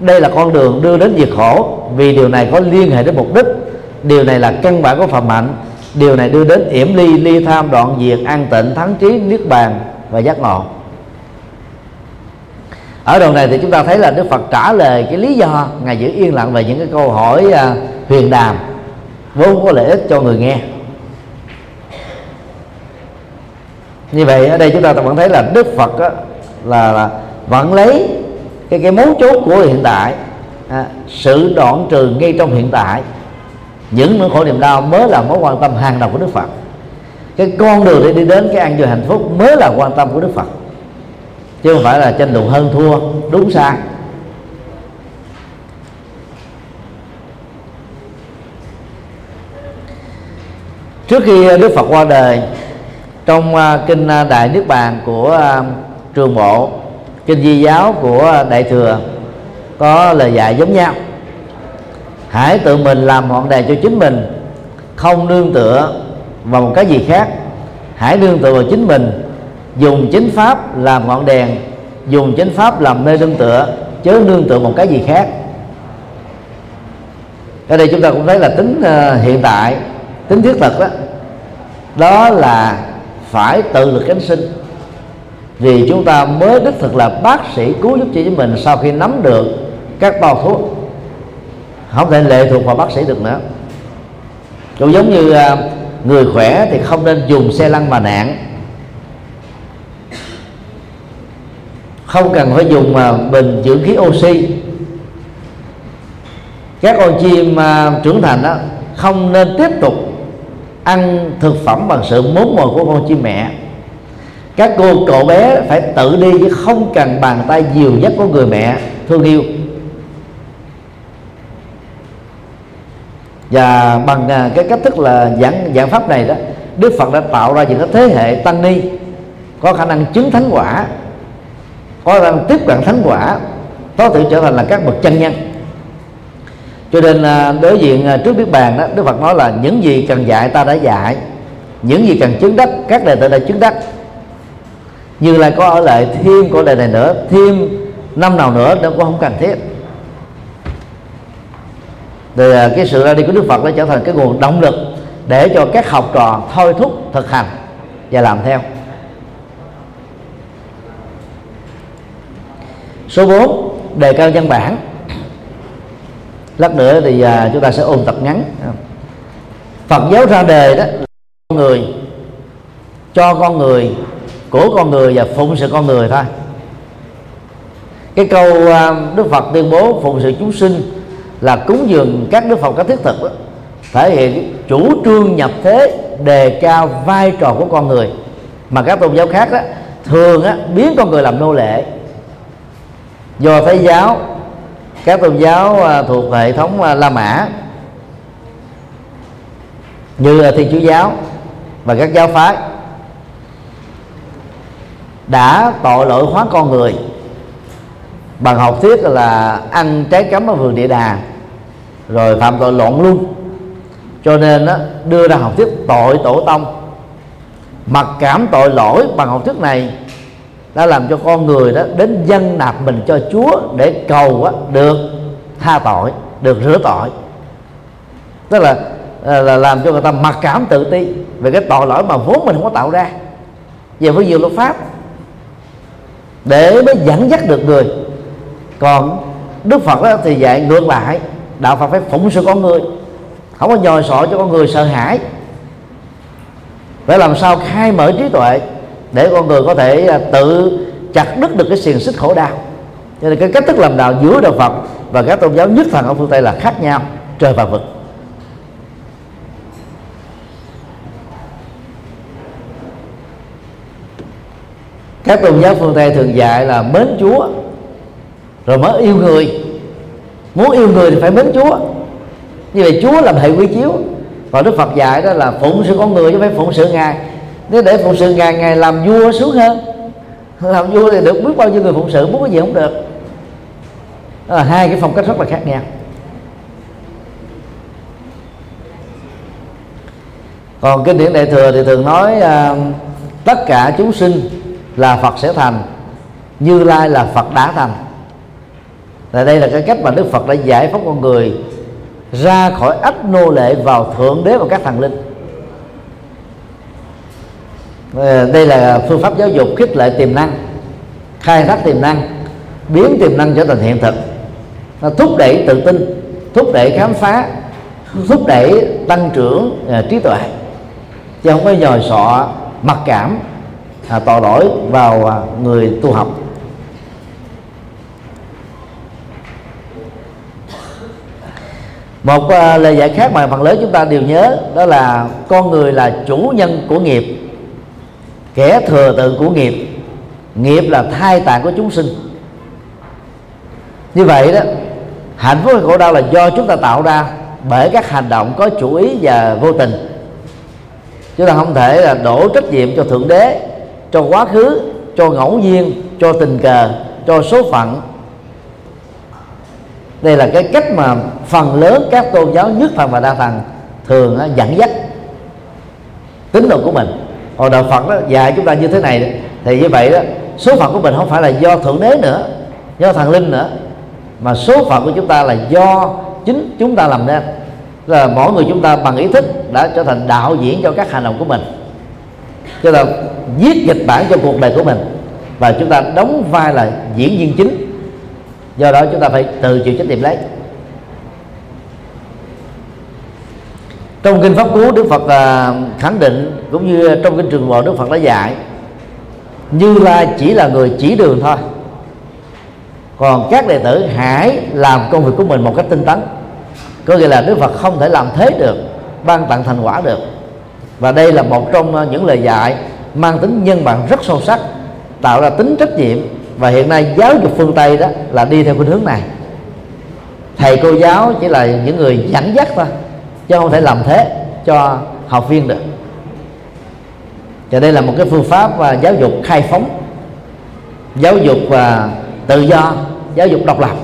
Đây là con đường đưa đến diệt khổ. Vì điều này có liên hệ đến mục đích điều này là căn bản của phạm hạnh. Điều này đưa đến yểm ly ly tham đoạn diệt an tịnh thắng trí niết bàn và giác ngộ. Ở đoạn này thì chúng ta thấy là Đức Phật trả lời cái lý do ngài giữ yên lặng về những cái câu hỏi uh, huyền đàm vốn có lợi ích cho người nghe. Như vậy ở đây chúng ta vẫn thấy là Đức Phật á, là, là vẫn lấy cái cái mấu chốt của hiện tại à, sự đoạn trừ ngay trong hiện tại những nỗi khổ niềm đau mới là mối quan tâm hàng đầu của Đức Phật. Cái con đường để đi đến cái an vui hạnh phúc mới là quan tâm của Đức Phật. Chứ không phải là tranh luận hơn thua, đúng sai. Trước khi Đức Phật qua đời, trong à, kinh à, Đại Niết Bàn của à, Trường Bộ, kinh Di giáo của Đại thừa, có lời dạy giống nhau hãy tự mình làm ngọn đèn cho chính mình. Không nương tựa vào một cái gì khác. Hãy nương tựa vào chính mình. Dùng chính pháp làm ngọn đèn. Dùng chính pháp làm nơi nương tựa. Chớ nương tựa một cái gì khác. Ở đây chúng ta cũng thấy là tính uh, hiện tại tính thiết thực đó đó là phải tự lực cánh sinh. Vì chúng ta mới đích thực là bác sĩ cứu giúp cho chính mình sau khi nắm được các bao thuốc không thể lệ thuộc vào bác sĩ được nữa. Cũng giống như à, người khỏe thì không nên dùng xe lăn mà nạn. Không cần phải dùng mà bình dưỡng khí oxy. Các con chim à, trưởng thành đó không nên tiếp tục ăn thực phẩm bằng sự mốn mồi của con chim mẹ. Các cô cậu bé phải tự đi chứ không cần bàn tay dìu dắt của người mẹ thương yêu. Và bằng à, cái cách thức là giảng giảng pháp này đó, Đức Phật đã tạo ra những cái thế hệ tăng ni, có khả năng chứng thánh quả, có khả năng tiếp cận thánh quả, có thể trở thành là các bậc chân nhân. Cho nên à, đối diện à, trước biết bàn đó, Đức Phật nói là những gì cần dạy ta đã dạy, những gì cần chứng đắc, các đệ tử đã chứng đắc. Như là có ở lại thêm của đề này nữa, thêm năm nào nữa nó cũng không cần thiết thì à, cái sự ra đi của Đức Phật nó trở thành cái nguồn động lực để cho các học trò thôi thúc thực hành và làm theo. Số 4 đề cao văn bản. Lát nữa thì à, chúng ta sẽ ôn tập ngắn. Phật giáo ra đề đó con người, cho con người, của con người và phụng sự con người thôi. Cái câu à, Đức Phật tuyên bố phụng sự chúng sinh là cúng dường các đức Phật các thiết thực đó, thể hiện chủ trương nhập thế đề cao vai trò của con người. Mà các tôn giáo khác đó thường á, biến con người làm nô lệ. Do Thái giáo các tôn giáo à, thuộc hệ thống à, La Mã như là Thiên Chúa giáo và các giáo phái đã tội lỗi hóa con người bằng học thuyết là ăn trái cấm ở vườn địa đà. Rồi phạm tội lộn luôn. Cho nên đó, đưa ra học thuyết tội tổ tông. Mặc cảm tội lỗi bằng học thuyết này đã làm cho con người đó đến dân nạp mình cho Chúa để cầu á, được tha tội được rửa tội. Tức là à, là làm cho người ta mặc cảm tự ti về cái tội lỗi mà vốn mình không có tạo ra. Về với nhiều luật pháp. Để mới dẫn dắt được người còn đức phật đó thì dạy ngược lại, đạo phật phải phụng sự con người. Không có nhồi sọ cho con người sợ hãi. Phải làm sao khai mở trí tuệ để con người có thể à, tự chặt đứt được cái xiềng xích khổ đau. Cho nên cái cách thức làm đạo giữa đạo phật và các tôn giáo nhất thần ở phương tây là khác nhau, trời và vực. Các tôn giáo phương tây thường dạy là mến chúa rồi mới yêu người. Muốn yêu người thì phải mến chúa. Như vậy chúa làm hệ quy chiếu. Và đức phật dạy đó là phụng sự con người chứ phải phụng sự ngài. Nếu để phụng sự ngài ngài làm vua xuống hơn. Làm vua thì được biết bao nhiêu người phụng sự muốn cái gì không được. Đó là hai cái phong cách rất là khác nhau. Còn kinh điển đại thừa thì thường nói uh, tất cả chúng sinh là phật sẽ thành như lai là phật đã thành và đây là cái cách mà đức phật đã giải phóng con người ra khỏi ách nô lệ vào thượng đế và các thần linh. Ờ, đây là phương pháp giáo dục khích lệ tiềm năng khai thác tiềm năng biến tiềm năng trở thành hiện thực. Nó thúc đẩy tự tin thúc đẩy khám phá thúc đẩy tăng trưởng ờ, trí tuệ. Chứ không có nhồi sọ mặc cảm à, tội lỗi vào à, người tu học. Một uh, lời giải khác mà phần lớn chúng ta đều nhớ đó là con người là chủ nhân của nghiệp kẻ thừa tự của nghiệp. Nghiệp là thai tạng của chúng sinh. Như vậy đó hạnh phúc hay khổ đau là do chúng ta tạo ra bởi các hành động có chủ ý và vô tình. Chúng ta không thể là đổ trách nhiệm cho thượng đế cho quá khứ cho ngẫu nhiên cho tình cờ cho số phận đây là cái cách mà phần lớn các tôn giáo nhất thần và đa thần thường dẫn dắt tín đồ của mình. Hồi đạo phật đó dạy chúng ta như thế này thì như vậy đó, số phận của mình không phải là do thượng đế nữa, do thần linh nữa, mà số phận của chúng ta là do chính chúng ta làm nên. Là mỗi người chúng ta bằng ý thức đã trở thành đạo diễn cho các hành động của mình. Cho là viết kịch bản cho cuộc đời của mình. Và chúng ta đóng vai là diễn viên chính do đó chúng ta phải tự chịu trách nhiệm lấy. Trong kinh pháp cú đức phật à, khẳng định, cũng như trong kinh trường bộ đức phật đã dạy, như lai chỉ là người chỉ đường thôi. Còn các đệ tử hãy làm công việc của mình một cách tinh tấn. Có nghĩa là đức phật không thể làm thế được, ban tặng thành quả được. Và đây là một trong à, những lời dạy mang tính nhân bản rất sâu sắc, tạo ra tính trách nhiệm và hiện nay giáo dục phương tây đó là đi theo khuynh hướng này. Thầy cô giáo chỉ là những người dẫn dắt thôi, chứ không thể làm thế cho học viên được. Và đây là một cái phương pháp và giáo dục khai phóng, giáo dục và tự do, giáo dục độc lập,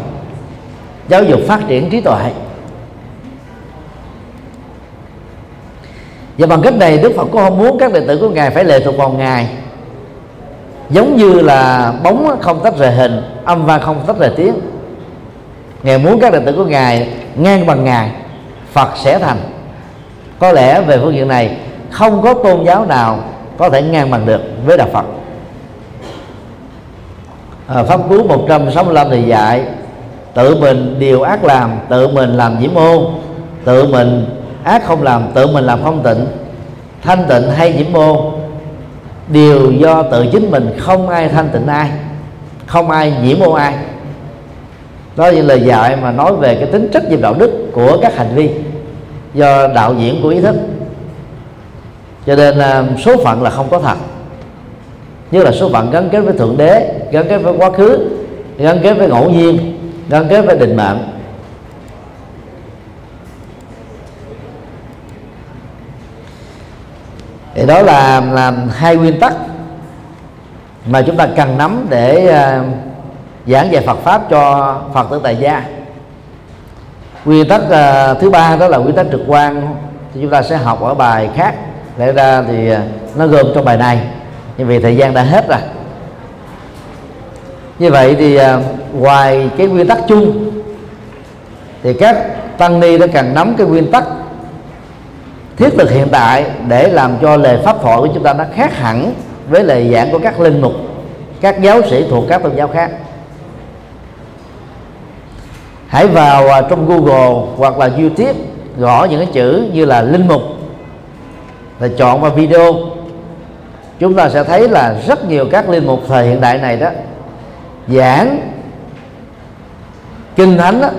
giáo dục phát triển trí tuệ. Và bằng cách này đức phật cũng không muốn các đệ tử của ngài phải lệ thuộc vào ngài giống như là bóng không tách rời hình âm vang không tách rời tiếng. Ngài muốn các đệ tử của ngài ngang bằng ngài phật sẽ thành. Có lẽ về phương diện này không có tôn giáo nào có thể ngang bằng được với đạo phật. À, pháp cú 165 thì dạy tự mình điều ác làm tự mình làm nhiễm ô tự mình ác không làm tự mình làm không tịnh. Thanh tịnh hay nhiễm ô đều do tự chính mình không ai thanh tịnh ai, không ai nhiễm ô ai. Đó là lời dạy mà nói về cái tính trách nhiệm đạo đức của các hành vi do đạo diễn của ý thức. Cho nên số phận là không có thật. Như là số phận gắn kết với thượng đế, gắn kết với quá khứ, gắn kết với ngẫu nhiên, gắn kết với định mệnh. Thì đó là làm hai nguyên tắc mà chúng ta cần nắm để uh, giảng dạy Phật pháp cho Phật tử tại gia. Nguyên tắc uh, thứ ba đó là nguyên tắc trực quan. Thì chúng ta sẽ học ở bài khác. Lẽ ra thì uh, nó gồm trong bài này. Nhưng vì thời gian đã hết rồi. Như vậy thì uh, ngoài cái nguyên tắc chung thì các tăng ni đã cần nắm cái nguyên tắc thiết thực hiện tại để làm cho lời pháp thoại của chúng ta nó khác hẳn với lời giảng của các linh mục các giáo sĩ thuộc các tôn giáo khác. Hãy vào à, trong google hoặc là youtube gõ những cái chữ như là linh mục và chọn vào video. Chúng ta sẽ thấy là rất nhiều các linh mục thời hiện đại này đó giảng kinh thánh đó,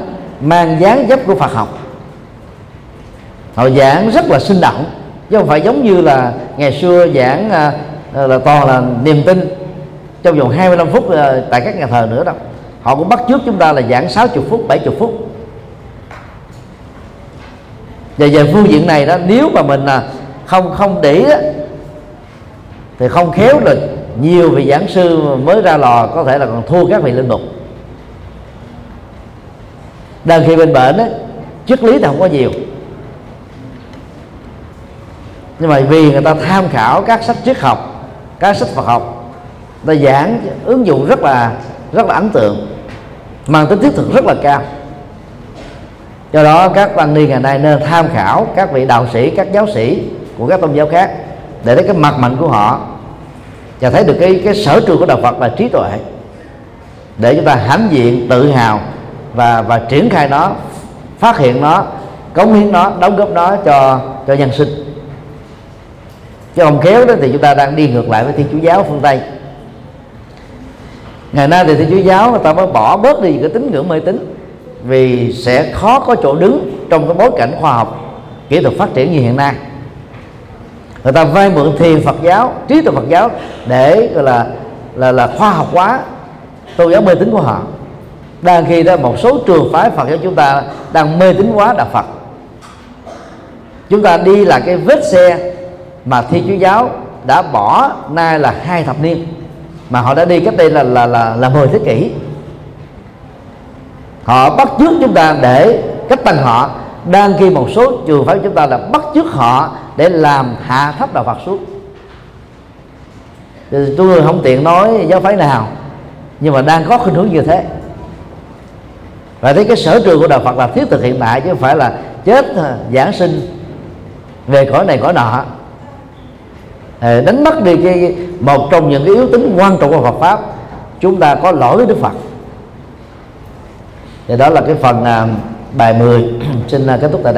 mang dáng dấp của Phật học họ giảng rất là sinh động chứ không phải giống như là ngày xưa giảng à, à là toàn là niềm tin trong vòng 25 phút à, tại các nhà thờ nữa đâu. Họ cũng bắt trước chúng ta là giảng 60 phút 70 phút. Và về phương diện này đó nếu mà mình là không không để đó, thì không khéo được nhiều vị giảng sư mới ra lò có thể là còn thua các vị linh mục. Đang khi bên bệnh á triết lý thì không có nhiều nhưng mà vì người ta tham khảo các sách triết học, các sách Phật học ta giảng ứng dụng rất là rất là ấn tượng, mang tính thiết thực rất là cao. Do đó các tăng ni ngày nay nên tham khảo các vị đạo sĩ, các giáo sĩ của các tôn giáo khác để thấy cái mặt mạnh của họ và thấy được cái cái sở trường của đạo Phật là trí tuệ để chúng ta hãnh diện, tự hào và và triển khai nó, phát hiện nó, cống hiến nó, đóng góp nó cho cho nhân sinh chứ không khéo đó thì chúng ta đang đi ngược lại với thiên chúa giáo phương tây. Ngày nay thì thiên chúa giáo người ta mới bỏ bớt đi cái tín ngưỡng mê tín, vì sẽ khó có chỗ đứng trong cái bối cảnh khoa học, kỹ thuật phát triển như hiện nay. Người ta vay mượn thiền Phật giáo, trí tuệ Phật giáo để, gọi là là là khoa học hóa tôn giáo mê tín của họ. Đang khi đó một số trường phái Phật giáo chúng ta đang mê tín hóa đạo Phật. Chúng ta đi là cái vết xe mà thiên chúa giáo đã bỏ nay là hai thập niên. Mà họ đã đi cách đây là là là là 10 thế kỷ. Họ bắt chước chúng ta để cách tăng họ. Đang khi một số trường phái chúng ta là bắt chước họ để làm hạ thấp đạo Phật xuống. Thì tôi không tiện nói giáo phái nào, nhưng mà đang có khuynh hướng như thế. Và thấy cái sở trường của đạo Phật là thiết thực hiện tại chứ không phải là chết, giảng sinh, về cõi này cõi nọ đánh mất đi cái một trong những cái yếu tính quan trọng của Phật pháp, chúng ta có lỗi với Đức Phật. Thì đó là cái phần à, bài 10 xin à, kết thúc tại đây.